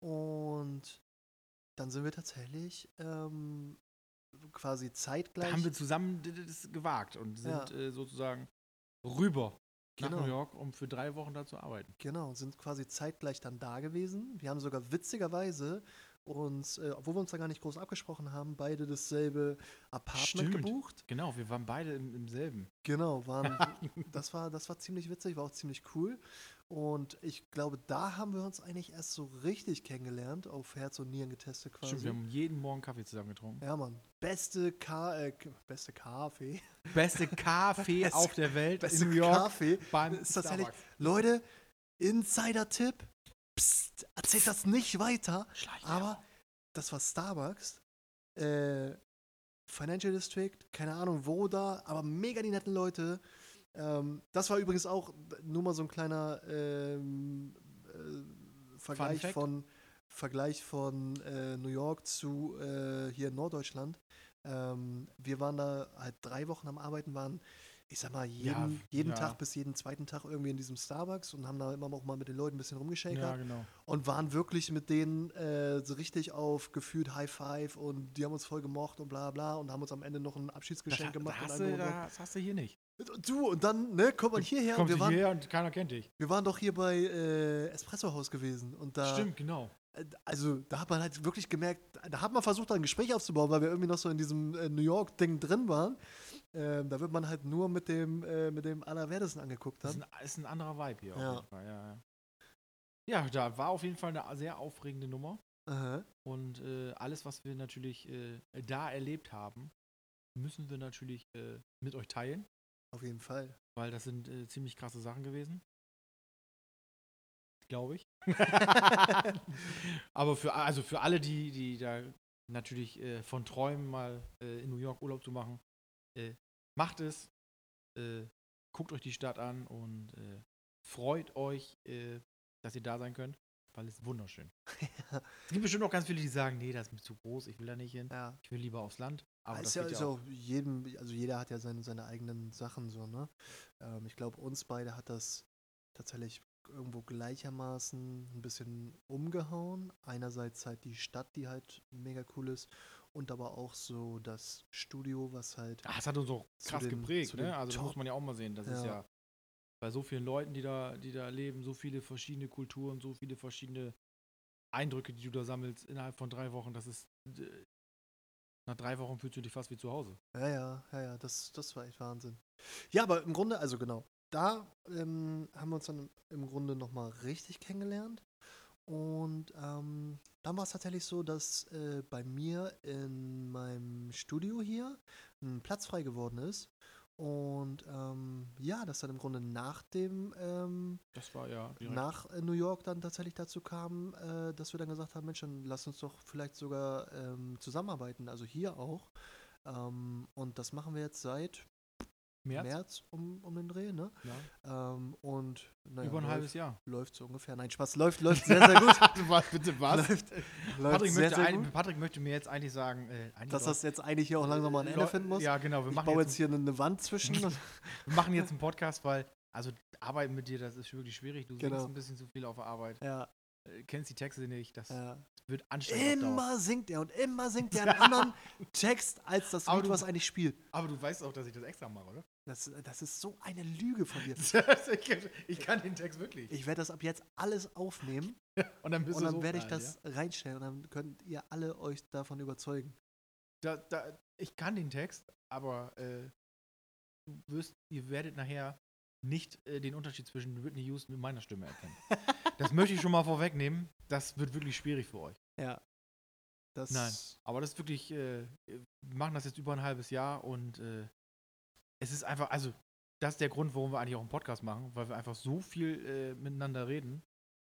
Und dann sind wir tatsächlich ähm, quasi zeitgleich. Da haben wir zusammen das gewagt und sind Ja. äh, sozusagen rüber nach Genau. New York, um für drei Wochen da zu arbeiten. Genau, sind quasi zeitgleich dann da gewesen. Wir haben sogar witzigerweise uns, äh, obwohl wir uns da gar nicht groß abgesprochen haben, beide dasselbe Apartment Stimmt. gebucht. Genau, wir waren beide im, im selben. Genau, waren, <laughs> das, war, das war ziemlich witzig, war auch ziemlich cool. Und ich glaube, da haben wir uns eigentlich erst so richtig kennengelernt, auf Herz und Nieren getestet quasi. Stimmt, wir haben jeden Morgen Kaffee zusammen getrunken. ja, Mann. Beste, Ka äh, beste Kaffee. Beste Kaffee <laughs> auf der Welt Beste in New York Kaffee. beim ist tatsächlich. Leute, Insider-Tipp. Psst, erzählt das nicht weiter. Schleichwerbung. Aber das war Starbucks. Äh, Financial District, keine Ahnung wo da, aber mega die netten Leute. Ähm, das war übrigens auch nur mal so ein kleiner ähm, äh, Vergleich von Vergleich von äh, New York zu äh, hier in Norddeutschland. Ähm, wir waren da halt drei Wochen am Arbeiten, waren, ich sag mal, jeden, Ja, jeden ja. Tag bis jeden zweiten Tag irgendwie in diesem Starbucks und haben da immer auch mal mit den Leuten ein bisschen rumgeschakert Ja, genau. und waren wirklich mit denen äh, so richtig auf gefühlt High Five und die haben uns voll gemocht und bla bla und haben uns am Ende noch ein Das, Abschiedsgeschenk da, gemacht. und hast du, das hast du hier nicht. Du, und dann, ne, kommt man hierher und Kommst wir waren, hierher und keiner kennt dich. wir waren doch hier bei äh, Espresso Haus gewesen und da, Stimmt, genau. äh, also da hat man halt wirklich gemerkt, da hat man versucht, da ein Gespräch aufzubauen, weil wir irgendwie noch so in diesem äh, New York-Ding drin waren. Ähm, da wird man halt nur mit dem, äh, mit dem Allerwertesten angeguckt Das dann. ist ein, ist ein anderer Vibe hier Ja. auf jeden Fall. Ja, ja. ja, da war auf jeden Fall eine sehr aufregende Nummer. Aha. Und äh, alles, was wir natürlich äh, da erlebt haben, müssen wir natürlich äh, mit euch teilen, Auf jeden Fall. weil das sind äh, ziemlich krasse Sachen gewesen. Glaube ich. <laughs> Aber für, also für alle, die, die da natürlich äh, von träumen, mal äh, in New York Urlaub zu machen, äh, macht es. Äh, guckt euch die Stadt an und äh, freut euch, äh, dass ihr da sein könnt. Weil es wunderschön. <laughs> Es gibt bestimmt auch ganz viele, die sagen, nee, das ist mir zu groß, ich will da nicht hin. Ja. Ich will lieber aufs Land. Aber das ist ja, ist ja ja auch. jedem, also jeder hat ja seine, seine eigenen Sachen so, ne? Ähm, ich glaube, uns beide hat das tatsächlich irgendwo gleichermaßen ein bisschen umgehauen. Einerseits halt die Stadt, die halt mega cool ist, und aber auch so das Studio, was halt. Ah, es hat uns auch krass den- geprägt, ne? Also das muss man ja auch mal sehen. Das ist Ja. Bei so vielen Leuten, die da, die da leben, so viele verschiedene Kulturen, so viele verschiedene Eindrücke, die du da sammelst innerhalb von drei Wochen. Das ist äh, nach drei Wochen fühlst du dich fast wie zu Hause. Ja, ja, ja, ja, das, das war echt Wahnsinn. Ja, aber im Grunde, also genau, da ähm, haben wir uns dann im Grunde nochmal richtig kennengelernt. Und ähm, dann war es tatsächlich so, dass äh, bei mir in meinem Studio hier ein Platz frei geworden ist. Und ähm, ja, das dann im Grunde nach dem, ähm, Das war ja direkt. nach äh, New York dann tatsächlich dazu kam, äh, dass wir dann gesagt haben, Mensch, dann lass uns doch vielleicht sogar ähm, zusammenarbeiten, also hier auch. Ähm, und das machen wir jetzt seit März. März, um, um den Dreh, ne? Ja. Ähm, und naja, Über ein läuft, halbes Jahr. läuft so ungefähr. Nein, Spaß, läuft, läuft sehr, sehr gut. <laughs> was, bitte was? läuft, läuft Patrick, sehr, möchte sehr ein. Patrick möchte mir jetzt eigentlich sagen, äh, eigentlich Dass das jetzt eigentlich hier auch langsam mal ein Ende finden muss. Ja, genau. Wir ich machen, baue jetzt, jetzt hier eine, eine Wand zwischen. <laughs> wir machen jetzt einen Podcast, weil, also Arbeiten mit dir, das ist wirklich schwierig. Du Genau. ein bisschen zu viel auf der Arbeit. ja, kennst die Texte nicht. Das ja. wird anstrengend. Immer singt er und immer singt er einen <laughs> anderen Text als das Lied, du- was eigentlich spielt. Aber du weißt auch, dass ich das extra mache, oder? Das, das ist so eine Lüge von dir. <laughs> ich, kann- den Text wirklich. Ich werde das ab jetzt alles aufnehmen <laughs> und dann, und dann werde ich das reinstellen und dann könnt ihr alle euch davon überzeugen. Ja? Da, da, ich kann den Text, aber äh, wirst, ihr werdet nachher nicht äh, den Unterschied zwischen Whitney Houston und meiner Stimme erkennen. Das möchte ich schon mal vorwegnehmen. Das wird wirklich schwierig für euch. Ja. Das, Nein. Aber das ist wirklich, äh, wir machen das jetzt über ein halbes Jahr und äh, es ist einfach, also das ist der Grund, warum wir eigentlich auch einen Podcast machen, weil wir einfach so viel äh, miteinander reden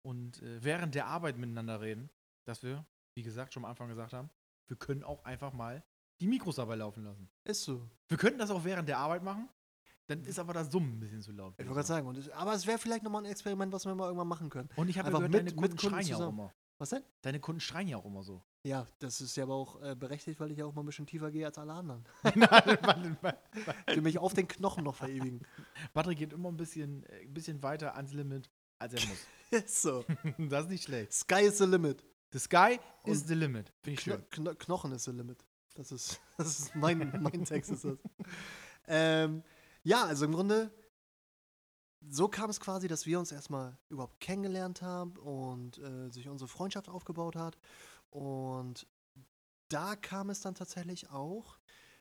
und äh, während der Arbeit miteinander reden, dass wir, wie gesagt, schon am Anfang gesagt haben, wir können auch einfach mal die Mikros dabei laufen lassen. Ist so. Wir könnten das auch während der Arbeit machen, dann ist aber das Summen ein bisschen zu laut. Ich wollte gerade sagen. Und es, aber es wäre vielleicht nochmal ein Experiment, was wir mal irgendwann machen können. Und ich habe ja gehört, mit- deine mit Kunden Kunden schreien ja auch immer. Was denn? Deine Kunden schreien ja auch immer so. Ja, das ist ja aber auch äh, berechtigt, weil ich ja auch mal ein bisschen tiefer gehe als alle anderen. <laughs> Ich will mich auf den Knochen noch verewigen. <laughs> Patrick geht immer ein bisschen, äh, ein bisschen weiter ans Limit, als er muss. <laughs> Ist so. das ist nicht schlecht. Sky is the limit. The sky is Und the limit. Finde ich schön. Kno Knochen is the limit. Das ist, das ist mein, mein Text ist das. Ähm, ja, also im Grunde, so kam es quasi, dass wir uns erstmal überhaupt kennengelernt haben und äh, sich unsere Freundschaft aufgebaut hat. Und da kam es dann tatsächlich auch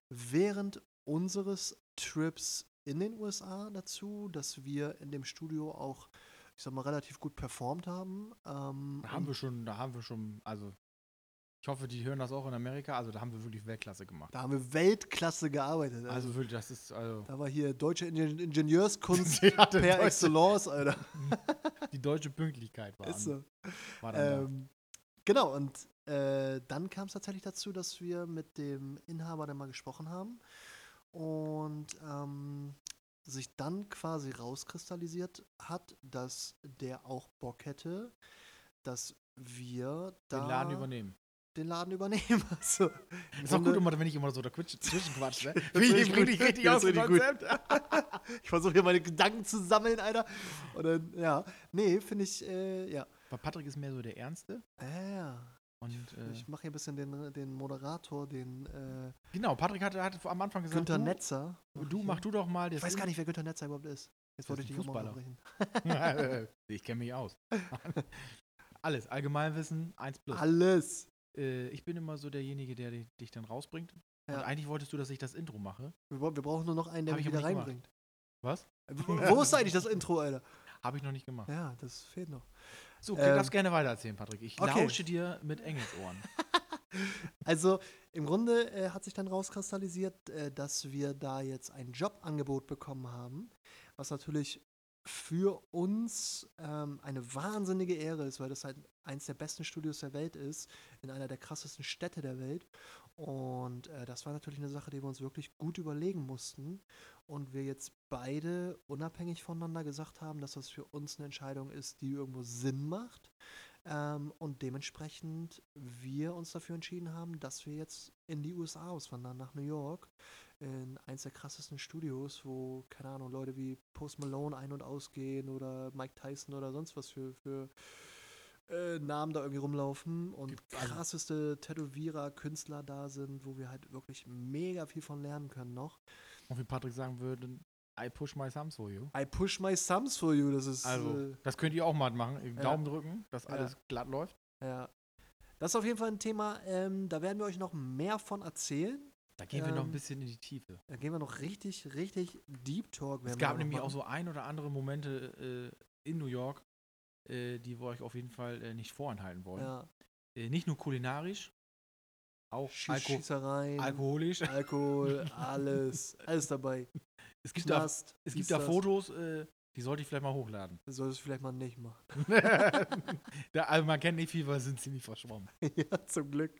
während unseres Trips in den USA dazu, dass wir in dem Studio auch, ich sag mal, relativ gut performt haben. Ähm, Da haben wir schon, da haben wir schon, also ich hoffe, die hören das auch in Amerika. Also da haben wir wirklich Weltklasse gemacht. Da haben wir Weltklasse gearbeitet. Also, Also wirklich, das ist also da war hier deutsche Ingen Ingenieurskunst <laughs> per deutsche- Excellence, Alter. <laughs> die deutsche Pünktlichkeit war, Ist so. war dann Ähm, genau, und äh, dann kam es tatsächlich dazu, dass wir mit dem Inhaber dann mal gesprochen haben und ähm, sich dann quasi rauskristallisiert hat, dass der auch Bock hätte, dass wir da den Laden übernehmen. Den Laden übernehmen. <laughs> Also, Ist auch gut, immer, wenn ich immer so dazwischen zwischenquatsche. Ne? <laughs> Das ich richtig richtig Das aus dem richtig. Konzept. <laughs> ich versuche hier meine Gedanken zu sammeln, Alter. Und dann, ja, nee, finde ich, äh, ja. Weil Patrick ist mehr so der Ernste. Ja, ja. Und äh, Ich mache hier ein bisschen den, den Moderator, den äh, genau, Patrick hatte, hatte am Anfang gesagt, Günther du, Netzer. du mach du doch mal Ich weiß gar nicht, wer Günther Netzer überhaupt ist. Jetzt wollte ich dich mal Fußballer. unterbrechen. ich kenne mich aus. Alles, Allgemeinwissen, 1 plus. Alles. Äh, ich bin immer so derjenige, der di- dich dann rausbringt. Und Ja. eigentlich wolltest du, dass ich das Intro mache. Wir, wir brauchen nur noch einen, der Hab mich ich wieder reinbringt. Was? Wo, wo ist eigentlich das Intro, Alter? Habe ich noch nicht gemacht. Ja, das fehlt noch. So, du Ähm, darfst gerne weitererzählen, Patrick. Ich okay. lausche dir mit Engelsohren. <laughs> Also im Grunde äh, hat sich dann rauskristallisiert, äh, dass wir da jetzt ein Jobangebot bekommen haben, was natürlich für uns ähm, eine wahnsinnige Ehre ist, weil das halt eins der besten Studios der Welt ist, in einer der krassesten Städte der Welt. Und äh, das war natürlich eine Sache, die wir uns wirklich gut überlegen mussten. Und wir jetzt beide unabhängig voneinander gesagt haben, dass das für uns eine Entscheidung ist, die irgendwo Sinn macht. Ähm, und dementsprechend wir uns dafür entschieden haben, dass wir jetzt in die USA auswandern, nach New York, in eins der krassesten Studios, wo, keine Ahnung, Leute wie Post Malone ein- und ausgehen oder Mike Tyson oder sonst was für, für äh, Namen da irgendwie rumlaufen und Gibt krasseste Tätowierer, Künstler da sind, wo wir halt wirklich mega viel von lernen können noch. Und wie Patrick sagen würde, I push my thumbs for you. I push my thumbs for you, das ist Also, äh, das könnt ihr auch mal machen. Daumen drücken, dass Ja. alles glatt läuft. Ja. Das ist auf jeden Fall ein Thema, ähm, da werden wir euch noch mehr von erzählen. Da gehen wir noch ein Ähm, bisschen in die Tiefe. Da gehen wir noch richtig, richtig Deep Talk. Es gab nämlich auch so ein oder andere Momente äh, in New York, äh, die wir euch auf jeden Fall äh, nicht vorenthalten wollen. Ja. Äh, nicht nur kulinarisch, auch Alko alkoholisch. Alkohol, <laughs> alles, alles dabei. Es gibt da, Knast, es dies, gibt da. Fotos, äh, die sollte ich vielleicht mal hochladen. Das solltest du vielleicht mal nicht machen. <laughs> da, also man kennt nicht viel, weil sind ziemlich verschwommen. <laughs> ja, zum Glück.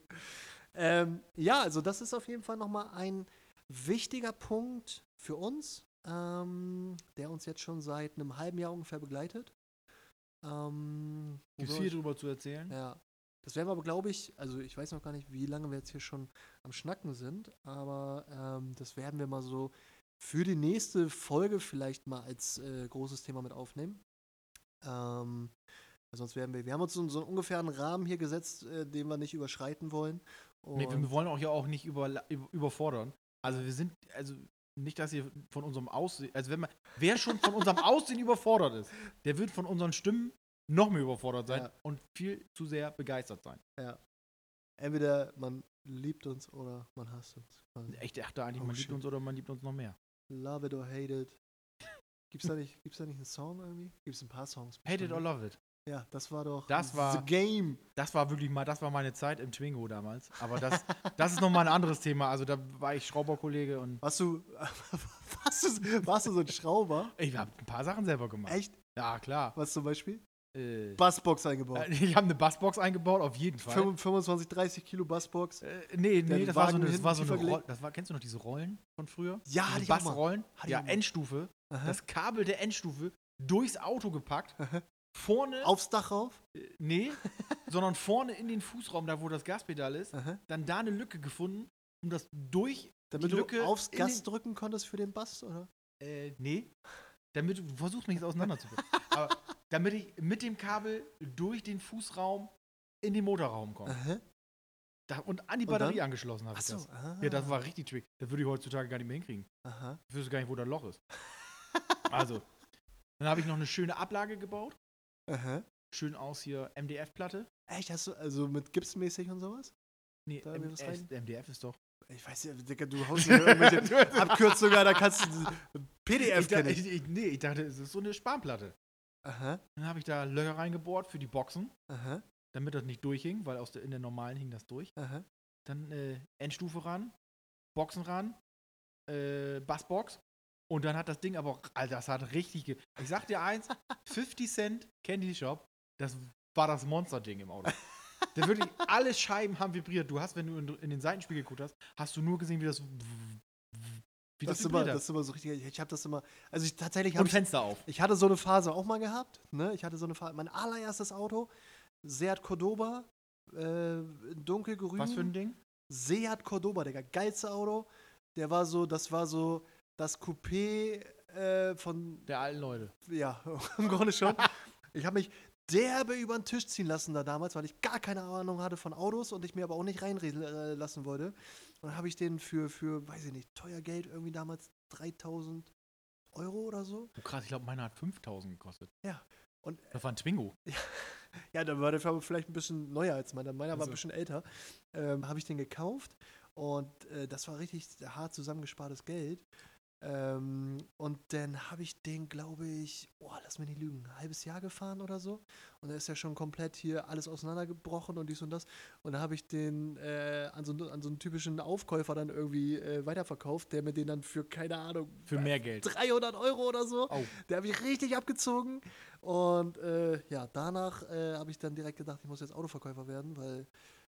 Ähm, ja, also das ist auf jeden Fall nochmal ein wichtiger Punkt für uns, ähm, der uns jetzt schon seit einem halben Jahr ungefähr begleitet. Ähm, Gibt viel drüber zu erzählen. Ja. Das werden wir aber, glaube ich, also ich weiß noch gar nicht, wie lange wir jetzt hier schon am Schnacken sind, aber ähm, das werden wir mal so für die nächste Folge vielleicht mal als äh, großes Thema mit aufnehmen. Ähm, sonst werden wir, wir haben uns so, so einen ungefähren Rahmen hier gesetzt, äh, den wir nicht überschreiten wollen. Nee, Und- wir wollen auch ja auch nicht über, überfordern. Also wir sind, also nicht, dass ihr von unserem Aussehen, also wenn man, wer schon von unserem <laughs> Aussehen überfordert ist, der wird von unseren Stimmen noch mehr überfordert sein Ja. und viel zu sehr begeistert sein. entweder man liebt uns oder man hasst uns. quasi. Ich dachte eigentlich, Oh, man liebt shit. uns oder man liebt uns noch mehr. Love it or hate it. Gibt's da nicht, gibt's da nicht einen Song irgendwie? Gibt's ein paar Songs? Hate it or love it. Ja, das war doch Das war- The Game. Das war wirklich mal, das war meine Zeit im Twingo damals. Aber das, das ist nochmal ein anderes Thema. Also da war ich Schrauberkollege und Warst du, <laughs> warst du, warst du so ein Schrauber? ich habe ein paar Sachen selber gemacht. Echt? Ja, klar. Was zum Beispiel? Äh, Bassbox eingebaut. <laughs> ich habe eine Bassbox eingebaut, auf jeden Fall. 25, 30 Kilo Bassbox. Äh, nee, nee, das war so eine, das war so eine Rolle. Das war, kennst du noch diese Rollen von früher? Ja, diese hatte ich auch mal. Bassrollen? Hatte Ja. Endstufe. Aha. Das Kabel der Endstufe durchs Auto gepackt. Aha. Vorne, Aufs Dach rauf. äh, nee, <laughs> sondern vorne in den Fußraum, da wo das Gaspedal ist, Aha. dann da eine Lücke gefunden, um das durch Damit die Lücke du aufs Gas drücken konntest für den Bass, oder? Äh, nee. Damit du versuchst mich jetzt auseinanderzubringen. <laughs> Aber damit ich mit dem Kabel durch den Fußraum in den Motorraum komme. Aha. Da, und an die Batterie angeschlossen habe ich das. Ah. Ja, das war richtig trick. Das würde ich heutzutage gar nicht mehr hinkriegen. Aha. Ich wüsste gar nicht, wo das Loch ist. <laughs> Also, dann habe ich noch eine schöne Ablage gebaut. Aha. Schön aus hier MDF-Platte. Echt, hast du, also mit gipsmäßig und sowas? Nee, Da wir was rein- MDF, ist doch. Ich weiß ja, Digga, du haust mir irgendwelche <laughs> Abkürzungen, da kannst du PDF kennen. ich, ich, nee, ich dachte, es ist so eine Spanplatte. Aha, Dann habe ich da Löcher reingebohrt für die Boxen, aha, damit das nicht durchhing, weil aus der, in der normalen hing das durch. aha. Dann äh, Endstufe ran, Boxen ran, äh, Bassbox. Und dann hat das Ding aber auch, Alter, das hat richtig. Ge ich sag dir eins: <laughs> 50 Cent Candy Shop, das war das Monster-Ding im Auto. Da wirklich alle Scheiben haben vibriert. Du hast, wenn du in, in den Seitenspiegel geguckt hast, hast du nur gesehen, wie das. Wie Das, das, immer, das ist immer so richtig. Ich habe das immer. Also ich tatsächlich Und habe ich, Fenster auf. ich hatte so eine Phase auch mal gehabt. Ne? Ich hatte so eine Phase. Mein allererstes Auto, Seat Cordoba, äh, dunkelgrün. Was für ein Ding? Seat Cordoba, Digga, geilste Auto. Der war so, das war so das Coupé äh, von Der alten Leute. ja, <laughs> im Grunde schon. Ich habe mich derbe über den Tisch ziehen lassen da damals, weil ich gar keine Ahnung hatte von Autos und ich mir aber auch nicht reinreden äh, lassen wollte. Und dann habe ich den für, für, weiß ich nicht, teuer Geld irgendwie damals 3000 Euro oder so. Oh, krass, ich glaube, meiner hat 5000 gekostet. Ja. Und Das war ein Twingo. <laughs> ja, dann war der vielleicht ein bisschen neuer als meiner. Meiner war Also. ein bisschen älter. Ähm, habe ich den gekauft und äh, das war richtig hart zusammengespartes Geld. Ähm, und dann habe ich den, glaube ich, oh, lass mich nicht lügen, ein halbes Jahr gefahren oder so. Und da ist ja schon komplett hier alles auseinandergebrochen und dies und das. Und da habe ich den äh, an, so, an so einen typischen Aufkäufer dann irgendwie äh, weiterverkauft, der mir den dann für, keine Ahnung, Für mehr Geld. 300 Euro oder so. Oh. Der habe ich richtig abgezogen. Und äh, ja, danach äh, habe ich dann direkt gedacht, ich muss jetzt Autoverkäufer werden, weil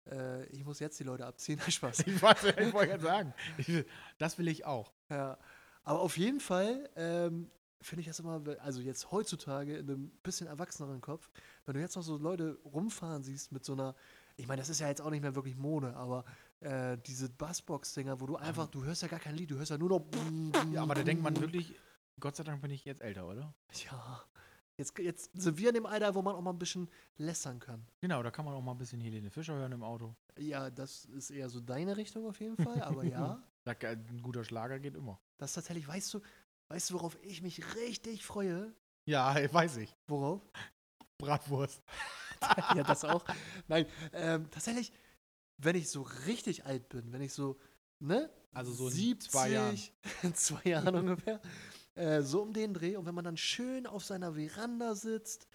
äh, ich muss jetzt die Leute abziehen. <laughs> Spaß. Ich wollte ich wollte gerade sagen. Das will ich auch. Ja. Aber auf jeden Fall, ähm, finde ich das immer, also jetzt heutzutage in einem bisschen erwachseneren Kopf, wenn du jetzt noch so Leute rumfahren siehst mit so einer, ich meine, das ist ja jetzt auch nicht mehr wirklich Mode, aber äh, diese Bassbox-Dinger, wo du einfach, du hörst ja gar kein Lied, du hörst ja nur noch. Ja, aber da denkt man wirklich, Gott sei Dank bin ich jetzt älter, oder? Ja. Jetzt, jetzt sind wir in dem Alter, wo man auch mal ein bisschen lässern kann. Genau, da kann man auch mal ein bisschen Helene Fischer hören im Auto. Ja, das ist eher so deine Richtung auf jeden Fall, aber ja. <laughs> Ein guter Schlager geht immer. Das tatsächlich, weißt du, weißt du, worauf ich mich richtig freue? Ja, <laughs> weiß ich. Worauf? Bratwurst. <laughs> ja, das auch. <laughs> Nein, ähm, tatsächlich, wenn ich so richtig alt bin, wenn ich so, ne? Also so in 70, zwei Jahren. in zwei Jahren ungefähr. Äh, so um den Dreh. Und wenn man dann schön auf seiner Veranda sitzt,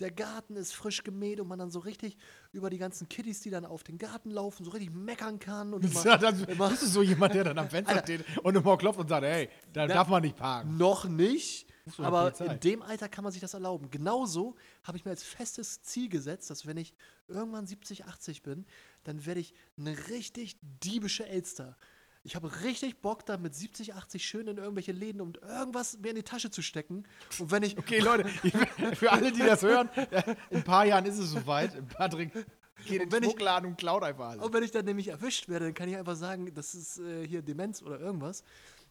der Garten ist frisch gemäht und man dann so richtig über die ganzen Kiddies, die dann auf den Garten laufen, so richtig meckern kann. Und <laughs> immer, Ja, dann, immer, bist du so jemand, der dann am Fenster Alter. steht und immer klopft und sagt, hey, da Na, darf man nicht parken. noch nicht. Die Aber in dem Alter kann man sich das erlauben. Genauso habe ich mir als festes Ziel gesetzt, dass wenn ich irgendwann 70, 80 bin, dann werde ich eine richtig diebische Elster. Ich habe richtig Bock, da mit 70, 80 schön in irgendwelche Läden und irgendwas mir in die Tasche zu stecken. Und wenn ich. <laughs> Okay, Leute, für alle, die das hören, in ein paar Jahren ist es soweit. Patrick geht in den Schmuckladen und klaut einfach alles. Und wenn ich dann nämlich erwischt werde, dann kann ich einfach sagen, das ist äh, hier Demenz oder irgendwas.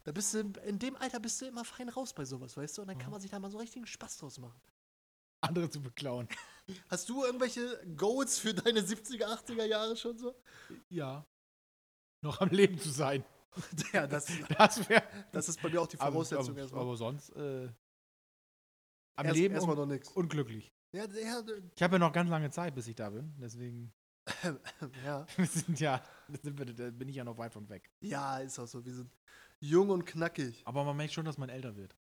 Da bist du, in dem Alter bist du immer fein raus bei sowas, weißt du? Und dann kann man sich da mal so richtigen Spaß draus machen. Andere zu beklauen. <laughs> Hast du irgendwelche Goals für deine 70er, 80er Jahre schon so? Ja. Noch am Leben zu sein. <laughs> Ja, das, Das wäre. das ist bei mir auch die Voraussetzung aber, erstmal. aber sonst. Äh, am Erst- Leben erstmal noch nichts. und glücklich. Ja, ja, Ich habe ja noch ganz lange Zeit, bis ich da bin. Deswegen. <laughs> <laughs> ja. Wir sind ja. Da, bin ich ja noch weit von weg. ja, ist auch so. Wir sind jung und knackig. Aber man merkt schon, dass man älter wird.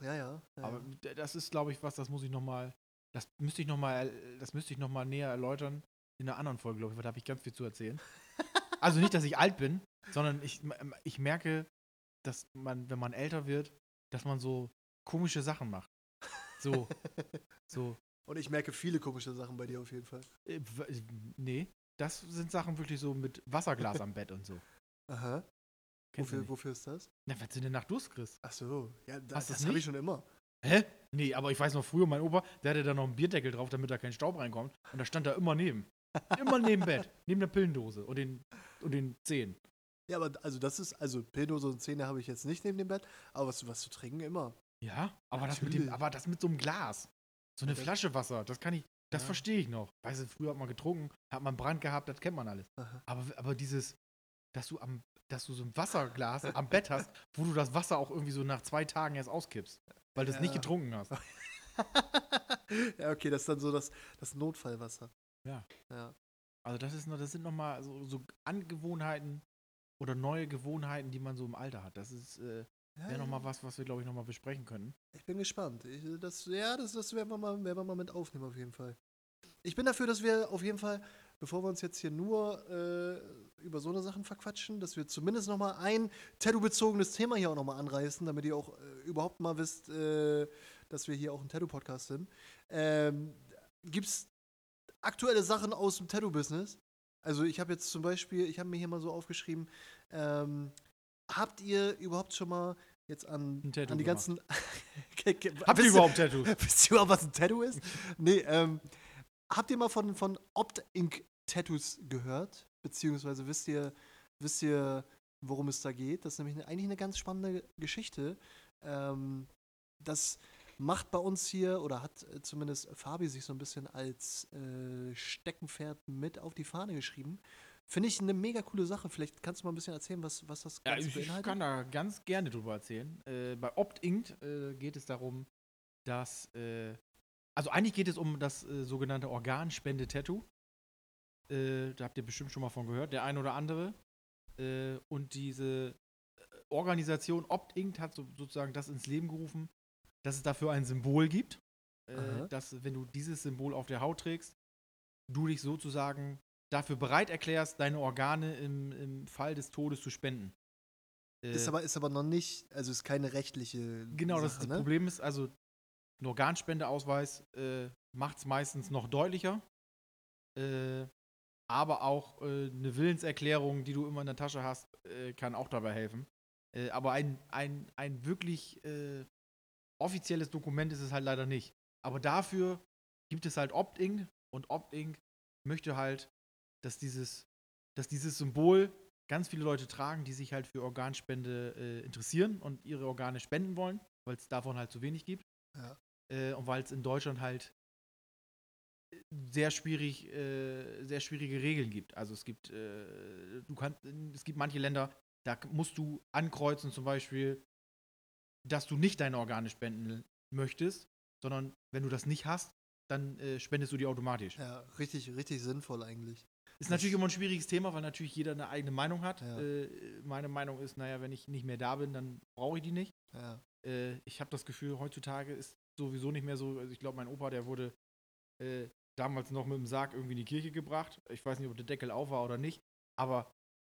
Ja, ja. ja Aber das ist, glaube ich, was, das muss ich noch mal, das müsste ich noch mal, das müsste ich noch mal näher erläutern in einer anderen Folge, glaube ich, weil da habe ich ganz viel zu erzählen. Also nicht, dass ich alt bin, sondern ich, ich merke, dass man, wenn man älter wird, dass man so komische Sachen macht. So, <laughs> so, Und ich merke viele komische Sachen bei dir auf jeden Fall. äh, w- nee, das sind Sachen wirklich so mit Wasserglas am Bett und so. <laughs> Aha. Kennst Wofür, wofür ist das? Na, was du denn nach Durst kriegst? Ach so. Ja, da, das das habe ich schon immer. Hä? Nee, aber ich weiß noch früher, mein Opa, der hatte da noch einen Bierdeckel drauf, damit da kein Staub reinkommt. Und da stand da immer neben. Immer neben Bett. Neben der Pillendose und den, und den Zehen. Ja, aber also das ist, also Pildose und Zähne habe ich jetzt nicht neben dem Bett, aber was, was zu trinken immer. Ja, aber das, mit dem, aber das mit so einem Glas. So eine das- Flasche Wasser, das kann ich, das Ja. verstehe ich noch. Weißt du, früher hat man getrunken, hat man Brand gehabt, das kennt man alles. Aha. Aber, aber dieses, dass du am, dass du so ein Wasserglas am Bett hast, wo du das Wasser auch irgendwie so nach zwei Tagen erst auskippst, weil du es nicht Ja. getrunken hast. <laughs> ja, okay, das ist dann so das, das Notfallwasser. Ja. Ja. Also das ist noch, das sind nochmal so, so Angewohnheiten oder neue Gewohnheiten, die man so im Alter hat. Das ist äh, ja wäre nochmal was, was wir, glaube ich, nochmal besprechen können. Ich bin gespannt. Ich, das, ja, das, das werden, wir mal, werden wir mal mit aufnehmen, auf jeden Fall. Ich bin dafür, dass wir auf jeden Fall, bevor wir uns jetzt hier nur äh, über so eine Sachen verquatschen, dass wir zumindest noch mal ein Tattoo-bezogenes Thema hier auch noch mal anreißen, damit ihr auch äh, überhaupt mal wisst, äh, dass wir hier auch ein Tattoo-Podcast sind. Ähm, Gibt es aktuelle Sachen aus dem Tattoo-Business? Also ich habe jetzt zum Beispiel, ich habe mir hier mal so aufgeschrieben, ähm, habt ihr überhaupt schon mal jetzt an, an die gemacht. <laughs> ganzen... Habt ihr überhaupt Tattoos? <laughs> Wisst ihr überhaupt, was ein Tattoo ist? nee, ähm, habt ihr mal von, von Opt-Ink-Tattoos gehört? Beziehungsweise wisst ihr, wisst ihr, worum es da geht? Das ist nämlich eine, eigentlich eine ganz spannende Geschichte. Ähm, das macht bei uns hier, oder hat äh, zumindest Fabi sich so ein bisschen als äh, Steckenpferd mit auf die Fahne geschrieben. Finde ich eine mega coole Sache. Vielleicht kannst du mal ein bisschen erzählen, was, was das Ja, Ganze ich, ich beinhaltet. kann da ganz gerne drüber erzählen. Äh, bei Opt-Inkt äh, geht es darum, dass, äh, also eigentlich geht es um das äh, sogenannte Organspende-Tattoo. Da habt ihr bestimmt schon mal von gehört, der ein oder andere. Und diese Organisation Opt-Inkt hat so, sozusagen das ins Leben gerufen, dass es dafür ein Symbol gibt, äh, dass wenn du dieses Symbol auf der Haut trägst, du dich sozusagen dafür bereit erklärst, deine Organe im, im Fall des Todes zu spenden. Äh, Ist aber, ist aber noch nicht, also ist keine rechtliche genau, das, Sache, das ne? Problem ist, also ein Organspendeausweis äh, macht es meistens noch deutlicher, äh, aber auch äh, eine Willenserklärung, die du immer in der Tasche hast, äh, kann auch dabei helfen. Äh, aber ein, ein, ein wirklich offizielles Dokument ist es halt leider nicht. Aber dafür gibt es halt Opt-In und Opt-In möchte halt, dass dieses, dass dieses Symbol ganz viele Leute tragen, die sich halt für Organspende äh, interessieren und ihre Organe spenden wollen, weil es davon halt zu wenig gibt. Ja. Äh, und weil es in Deutschland halt sehr schwierig, äh, sehr schwierige Regeln gibt. Also es gibt, äh, du kannst, es gibt manche Länder, da musst du ankreuzen zum Beispiel, dass du nicht deine Organe spenden möchtest, sondern wenn du das nicht hast, dann äh, spendest du die automatisch. Ja, richtig, richtig sinnvoll eigentlich. Ist natürlich immer ein schwieriges Thema, weil natürlich jeder eine eigene Meinung hat. Ja. Äh, meine Meinung ist, naja, wenn ich nicht mehr da bin, dann brauche ich die nicht. Ja, Äh, ich habe das Gefühl, heutzutage ist sowieso nicht mehr so. Also ich glaube, mein Opa, der wurde äh, damals noch mit dem Sarg irgendwie in die Kirche gebracht. Ich weiß nicht, ob der Deckel auf war oder nicht. Aber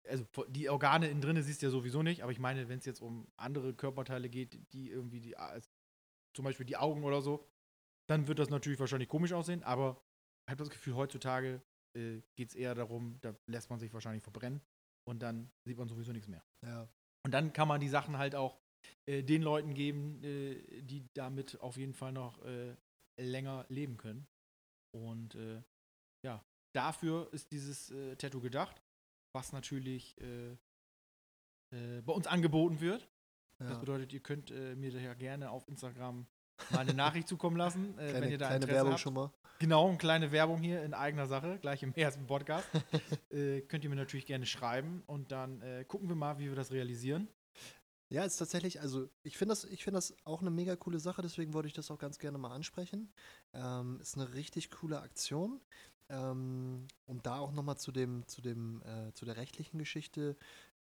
also die Organe innen drin siehst du ja sowieso nicht. Aber ich meine, wenn es jetzt um andere Körperteile geht, die irgendwie die, zum Beispiel die Augen oder so, dann wird das natürlich wahrscheinlich komisch aussehen. Aber ich habe das Gefühl, heutzutage äh, geht es eher darum, da lässt man sich wahrscheinlich verbrennen und dann sieht man sowieso nichts mehr. ja, Und dann kann man die Sachen halt auch äh, den Leuten geben, äh, die damit auf jeden Fall noch äh, länger leben können. Und äh, ja, dafür ist dieses äh, Tattoo gedacht, was natürlich äh, äh, bei uns angeboten wird. Das ja. bedeutet, ihr könnt äh, mir da ja gerne auf Instagram mal eine Nachricht zukommen lassen, äh, Kleine, wenn ihr da kleine Interesse Werbung habt. schon mal. Genau, eine kleine Werbung hier in eigener Sache, gleich im <laughs> ersten Podcast. <laughs> äh, könnt ihr mir natürlich gerne schreiben und dann äh, gucken wir mal, wie wir das realisieren. Ja, ist tatsächlich, also ich finde das, ich finde das auch eine mega coole Sache, deswegen wollte ich das auch ganz gerne mal ansprechen. Ähm, ist eine richtig coole Aktion. Ähm, und da auch nochmal zu dem, zu dem, äh, zu der rechtlichen Geschichte,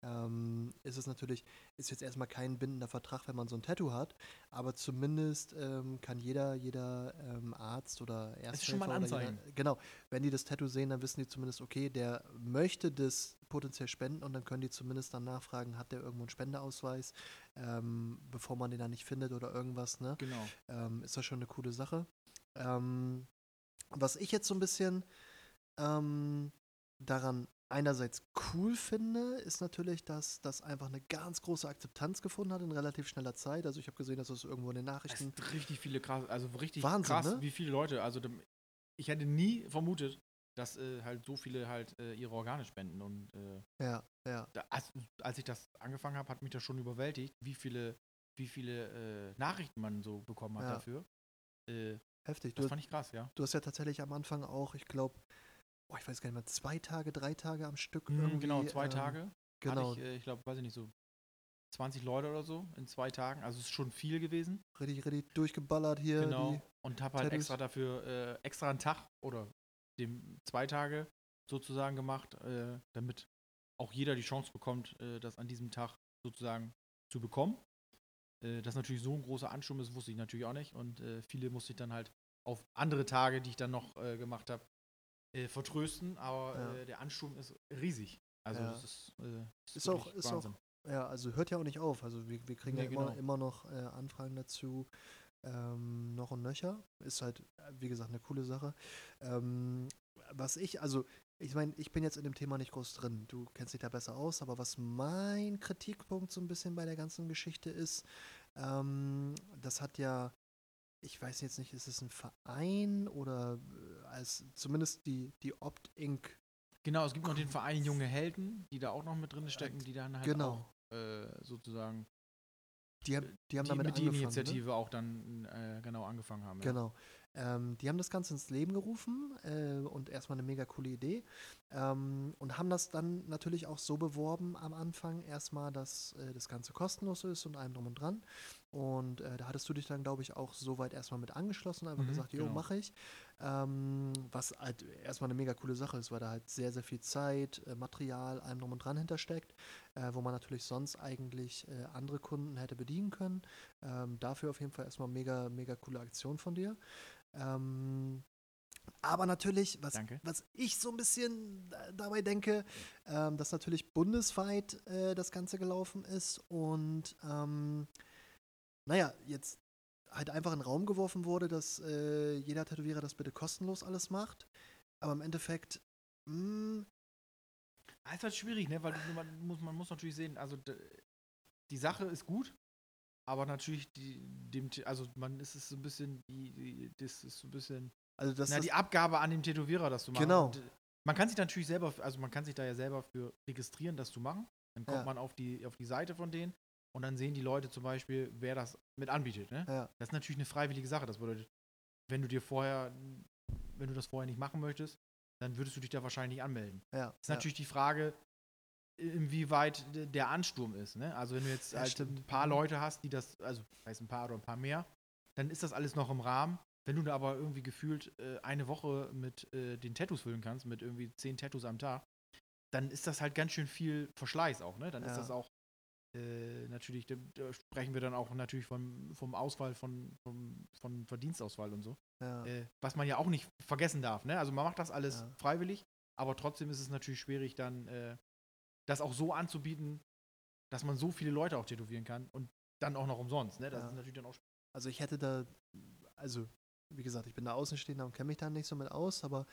ähm, ist es natürlich, ist jetzt erstmal kein bindender Vertrag, wenn man so ein Tattoo hat, aber zumindest ähm, kann jeder, jeder ähm, Arzt oder Ersthelfer ist schon mal ein Anzeichen. Jeder, genau, wenn die das Tattoo sehen, dann wissen die zumindest, okay, der möchte das potenziell spenden und dann können die zumindest dann nachfragen, hat der irgendwo einen Spendeausweis, ähm, bevor man den dann nicht findet oder irgendwas, ne? Genau. ähm, ist das schon eine coole Sache. Ähm, was ich jetzt so ein bisschen ähm, daran einerseits cool finde, ist natürlich, dass das einfach eine ganz große Akzeptanz gefunden hat in relativ schneller Zeit. Also ich habe gesehen, dass das irgendwo in den Es Nachrichten. sind richtig viele krass, also richtig Wahnsinn, krass, ne? wie viele Leute. Also ich hätte nie vermutet, dass äh, halt so viele halt äh, ihre Organe spenden. Und äh, Ja, ja, da, als, als ich das angefangen habe, hat mich das schon überwältigt, wie viele, wie viele äh, Nachrichten man so bekommen hat Ja. dafür. Heftig. das Du, fand ich krass, ja. du hast ja tatsächlich am Anfang auch, ich glaube, ich weiß gar nicht mehr, zwei Tage, drei Tage am Stück. Mhm, genau, zwei ähm, Tage. Genau, Hatte ich, äh, ich glaube, weiß ich nicht, so 20 Leute oder so in zwei Tagen. Also es ist schon viel gewesen. richtig, richtig durchgeballert hier. Genau. Und habe halt Tattoos. extra dafür äh, extra einen Tag oder dem zwei Tage sozusagen gemacht, äh, damit auch jeder die Chance bekommt, äh, das an diesem Tag sozusagen zu bekommen. Äh, dass natürlich so ein großer Ansturm ist, wusste ich natürlich auch nicht. Und äh, viele musste ich dann halt auf andere Tage, die ich dann noch äh, gemacht habe, äh, vertrösten. Aber Ja. äh, der Ansturm ist riesig. Also Ja. das ist, äh, das Ist auch- ist auch Ja, also hört ja auch nicht auf. Also wir, wir kriegen Nee, ja immer, genau. immer noch Anfragen dazu. Ähm, noch und nöcher. Ist halt, wie gesagt, eine coole Sache. Ähm, was ich, also, ich meine, ich bin jetzt in dem Thema nicht groß drin. Du kennst dich da besser aus, aber was mein Kritikpunkt so ein bisschen bei der ganzen Geschichte ist, ähm, das hat ja, ich weiß jetzt nicht, ist es ein Verein oder äh, als zumindest die, die Opt-Inc. Genau, es gibt noch den Verein Junge Helden, die da auch noch mit drin stecken, die dann halt Genau. auch äh, sozusagen Die, haben- die haben die, damit mit die angefangen. ne? Initiative auch dann äh, genau angefangen haben. Ja. Ähm, die haben das Ganze ins Leben gerufen äh, und erstmal eine mega coole Idee. Ähm, und haben das dann natürlich auch so beworben am Anfang erstmal, dass äh, das Ganze kostenlos ist und allem drum und dran. Und äh, da hattest du dich dann, glaube ich, auch soweit erstmal mit angeschlossen, einfach Mhm, gesagt, jo, genau. mache ich. Ähm, was halt erstmal eine mega coole Sache ist, weil da halt sehr, sehr viel Zeit, äh, Material, allem drum und dran hintersteckt, äh, wo man natürlich sonst eigentlich äh, andere Kunden hätte bedienen können. Ähm, dafür auf jeden Fall erstmal mega, mega coole Aktion von dir. Ähm, aber natürlich, was, Danke. was ich so ein bisschen da- dabei denke, ähm, dass natürlich bundesweit äh, das Ganze gelaufen ist und ähm, naja, jetzt halt einfach in den Raum geworfen wurde, dass äh, jeder Tätowierer das bitte kostenlos alles macht. Aber im Endeffekt, hm, mh, Ah, ist halt schwierig, ne? Weil du, man, muss, man muss natürlich sehen, also die Sache ist gut, aber natürlich die, dem, also man ist es so ein bisschen, die, die, das ist so ein bisschen, Also das na, die Abgabe an den Tätowierer, das zu machen. Genau. Und, äh, man kann sich natürlich selber, also man kann sich da ja selber für registrieren, das zu machen. Dann kommt Ja. man auf die, auf die Seite von denen und dann sehen die Leute zum Beispiel, wer das mit anbietet. Ne? ja, Das ist natürlich eine freiwillige Sache. Das bedeutet, wenn du dir vorher, wenn du das vorher nicht machen möchtest, dann würdest du dich da wahrscheinlich nicht anmelden. ja. Ist natürlich die Frage, inwieweit der Ansturm ist. Ne? Also wenn du jetzt Ja, halt ein paar Leute hast, die das, also heißt ein paar oder ein paar mehr, dann ist das alles noch im Rahmen. Wenn du da aber irgendwie gefühlt äh, eine Woche mit äh, den Tattoos füllen kannst, mit irgendwie zehn Tattoos am Tag, dann ist das halt ganz schön viel Verschleiß auch. Ne? Dann ist Ja. das auch äh, natürlich, da, da sprechen wir dann auch natürlich vom, vom Ausfall, von, vom, von Verdienstausfall und so. ja. Äh, was man ja auch nicht vergessen darf. Ne? Also man macht das alles freiwillig, aber trotzdem ist es natürlich schwierig, dann äh, das auch so anzubieten, dass man so viele Leute auch tätowieren kann und dann auch noch umsonst. Ne? Das Ja. ist natürlich dann auch Also ich hätte da, also wie gesagt, ich bin da Außenstehender und kenne mich da nicht so mit aus, aber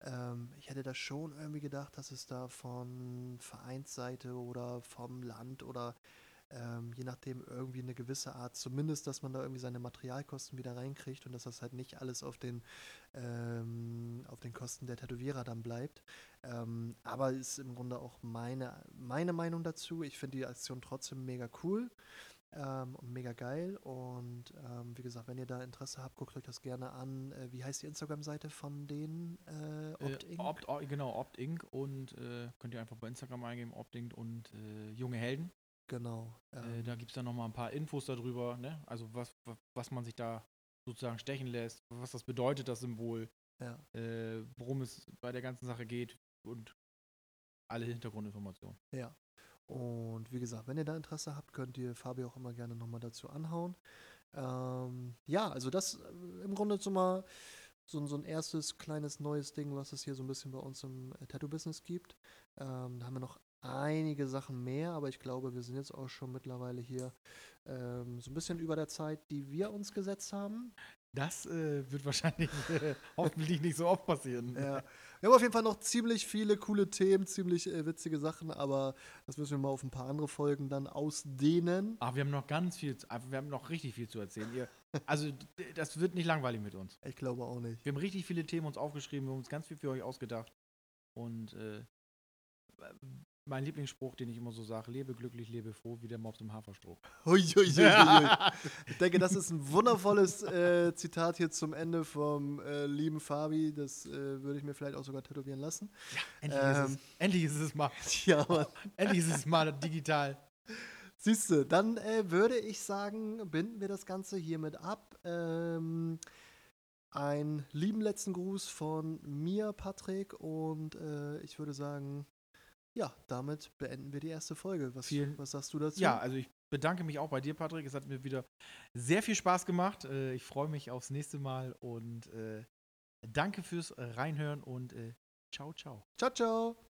ähm, ich hätte da schon irgendwie gedacht, dass es da von Vereinsseite oder vom Land oder ähm, je nachdem irgendwie eine gewisse Art, zumindest, dass man da irgendwie seine Materialkosten wieder reinkriegt und dass das halt nicht alles auf den, ähm, auf den Kosten der Tätowierer dann bleibt. Ähm, aber ist im Grunde auch meine, meine Meinung dazu. Ich finde die Aktion trotzdem mega cool ähm, und mega geil. Und ähm, wie gesagt, wenn ihr da Interesse habt, guckt euch das gerne an. Äh, wie heißt die Instagram-Seite von denen? Äh, Opt Äh, Opt, o- genau, Opt Inc. und äh, könnt ihr einfach bei Instagram eingeben, Opt Inc. und äh, Junge Helden. Genau. Äh, Ähm, da gibt es dann nochmal ein paar Infos darüber, ne? Also was, was, man sich da sozusagen stechen lässt, was das bedeutet, das Symbol, ja. äh, worum es bei der ganzen Sache geht und alle Hintergrundinformationen. Ja. Und wie gesagt, wenn ihr da Interesse habt, könnt ihr Fabi auch immer gerne nochmal dazu anhauen. Ähm, ja, also das äh, im Grunde so mal so, ein- so ein erstes kleines neues Ding, was es hier so ein bisschen bei uns im äh, Tattoo-Business gibt. Ähm, da haben wir noch einige Sachen mehr, aber ich glaube, wir sind jetzt auch schon mittlerweile hier ähm, so ein bisschen über der Zeit, die wir uns gesetzt haben. Das äh, wird wahrscheinlich äh, <laughs> hoffentlich nicht so oft passieren. Ja. Wir haben auf jeden Fall noch ziemlich viele coole Themen, ziemlich äh, witzige Sachen, aber das müssen wir mal auf ein paar andere Folgen dann ausdehnen. Aber wir haben noch ganz viel, zu- wir haben noch richtig viel zu erzählen. Ihr, also das wird nicht langweilig mit uns. Ich glaube auch nicht. Wir haben richtig viele Themen uns aufgeschrieben, wir haben uns ganz viel für euch ausgedacht. Und äh, mein Lieblingsspruch, den ich immer so sage, lebe glücklich, lebe froh, wie der Mops im Haferstroh. <laughs> Ich denke, das ist ein wundervolles äh, Zitat hier zum Ende vom äh, lieben Fabi. Das äh, würde ich mir vielleicht auch sogar tätowieren lassen. Endlich, Ähm. ist, es, endlich ist es mal, <laughs> Ja, Mann. <laughs> endlich ist es mal digital. Siehst du, dann äh, würde ich sagen, binden wir das Ganze hiermit ab. Ähm, einen lieben letzten Gruß von mir, Patrick, und äh, ich würde sagen, ja, damit beenden wir die erste Folge. Was, Vielen- was sagst du dazu? Ja, also ich bedanke mich auch bei dir, Patrick. Es hat mir wieder sehr viel Spaß gemacht. Äh, Ich freue mich aufs nächste Mal und äh, danke fürs Reinhören und äh, ciao, ciao. Ciao, ciao.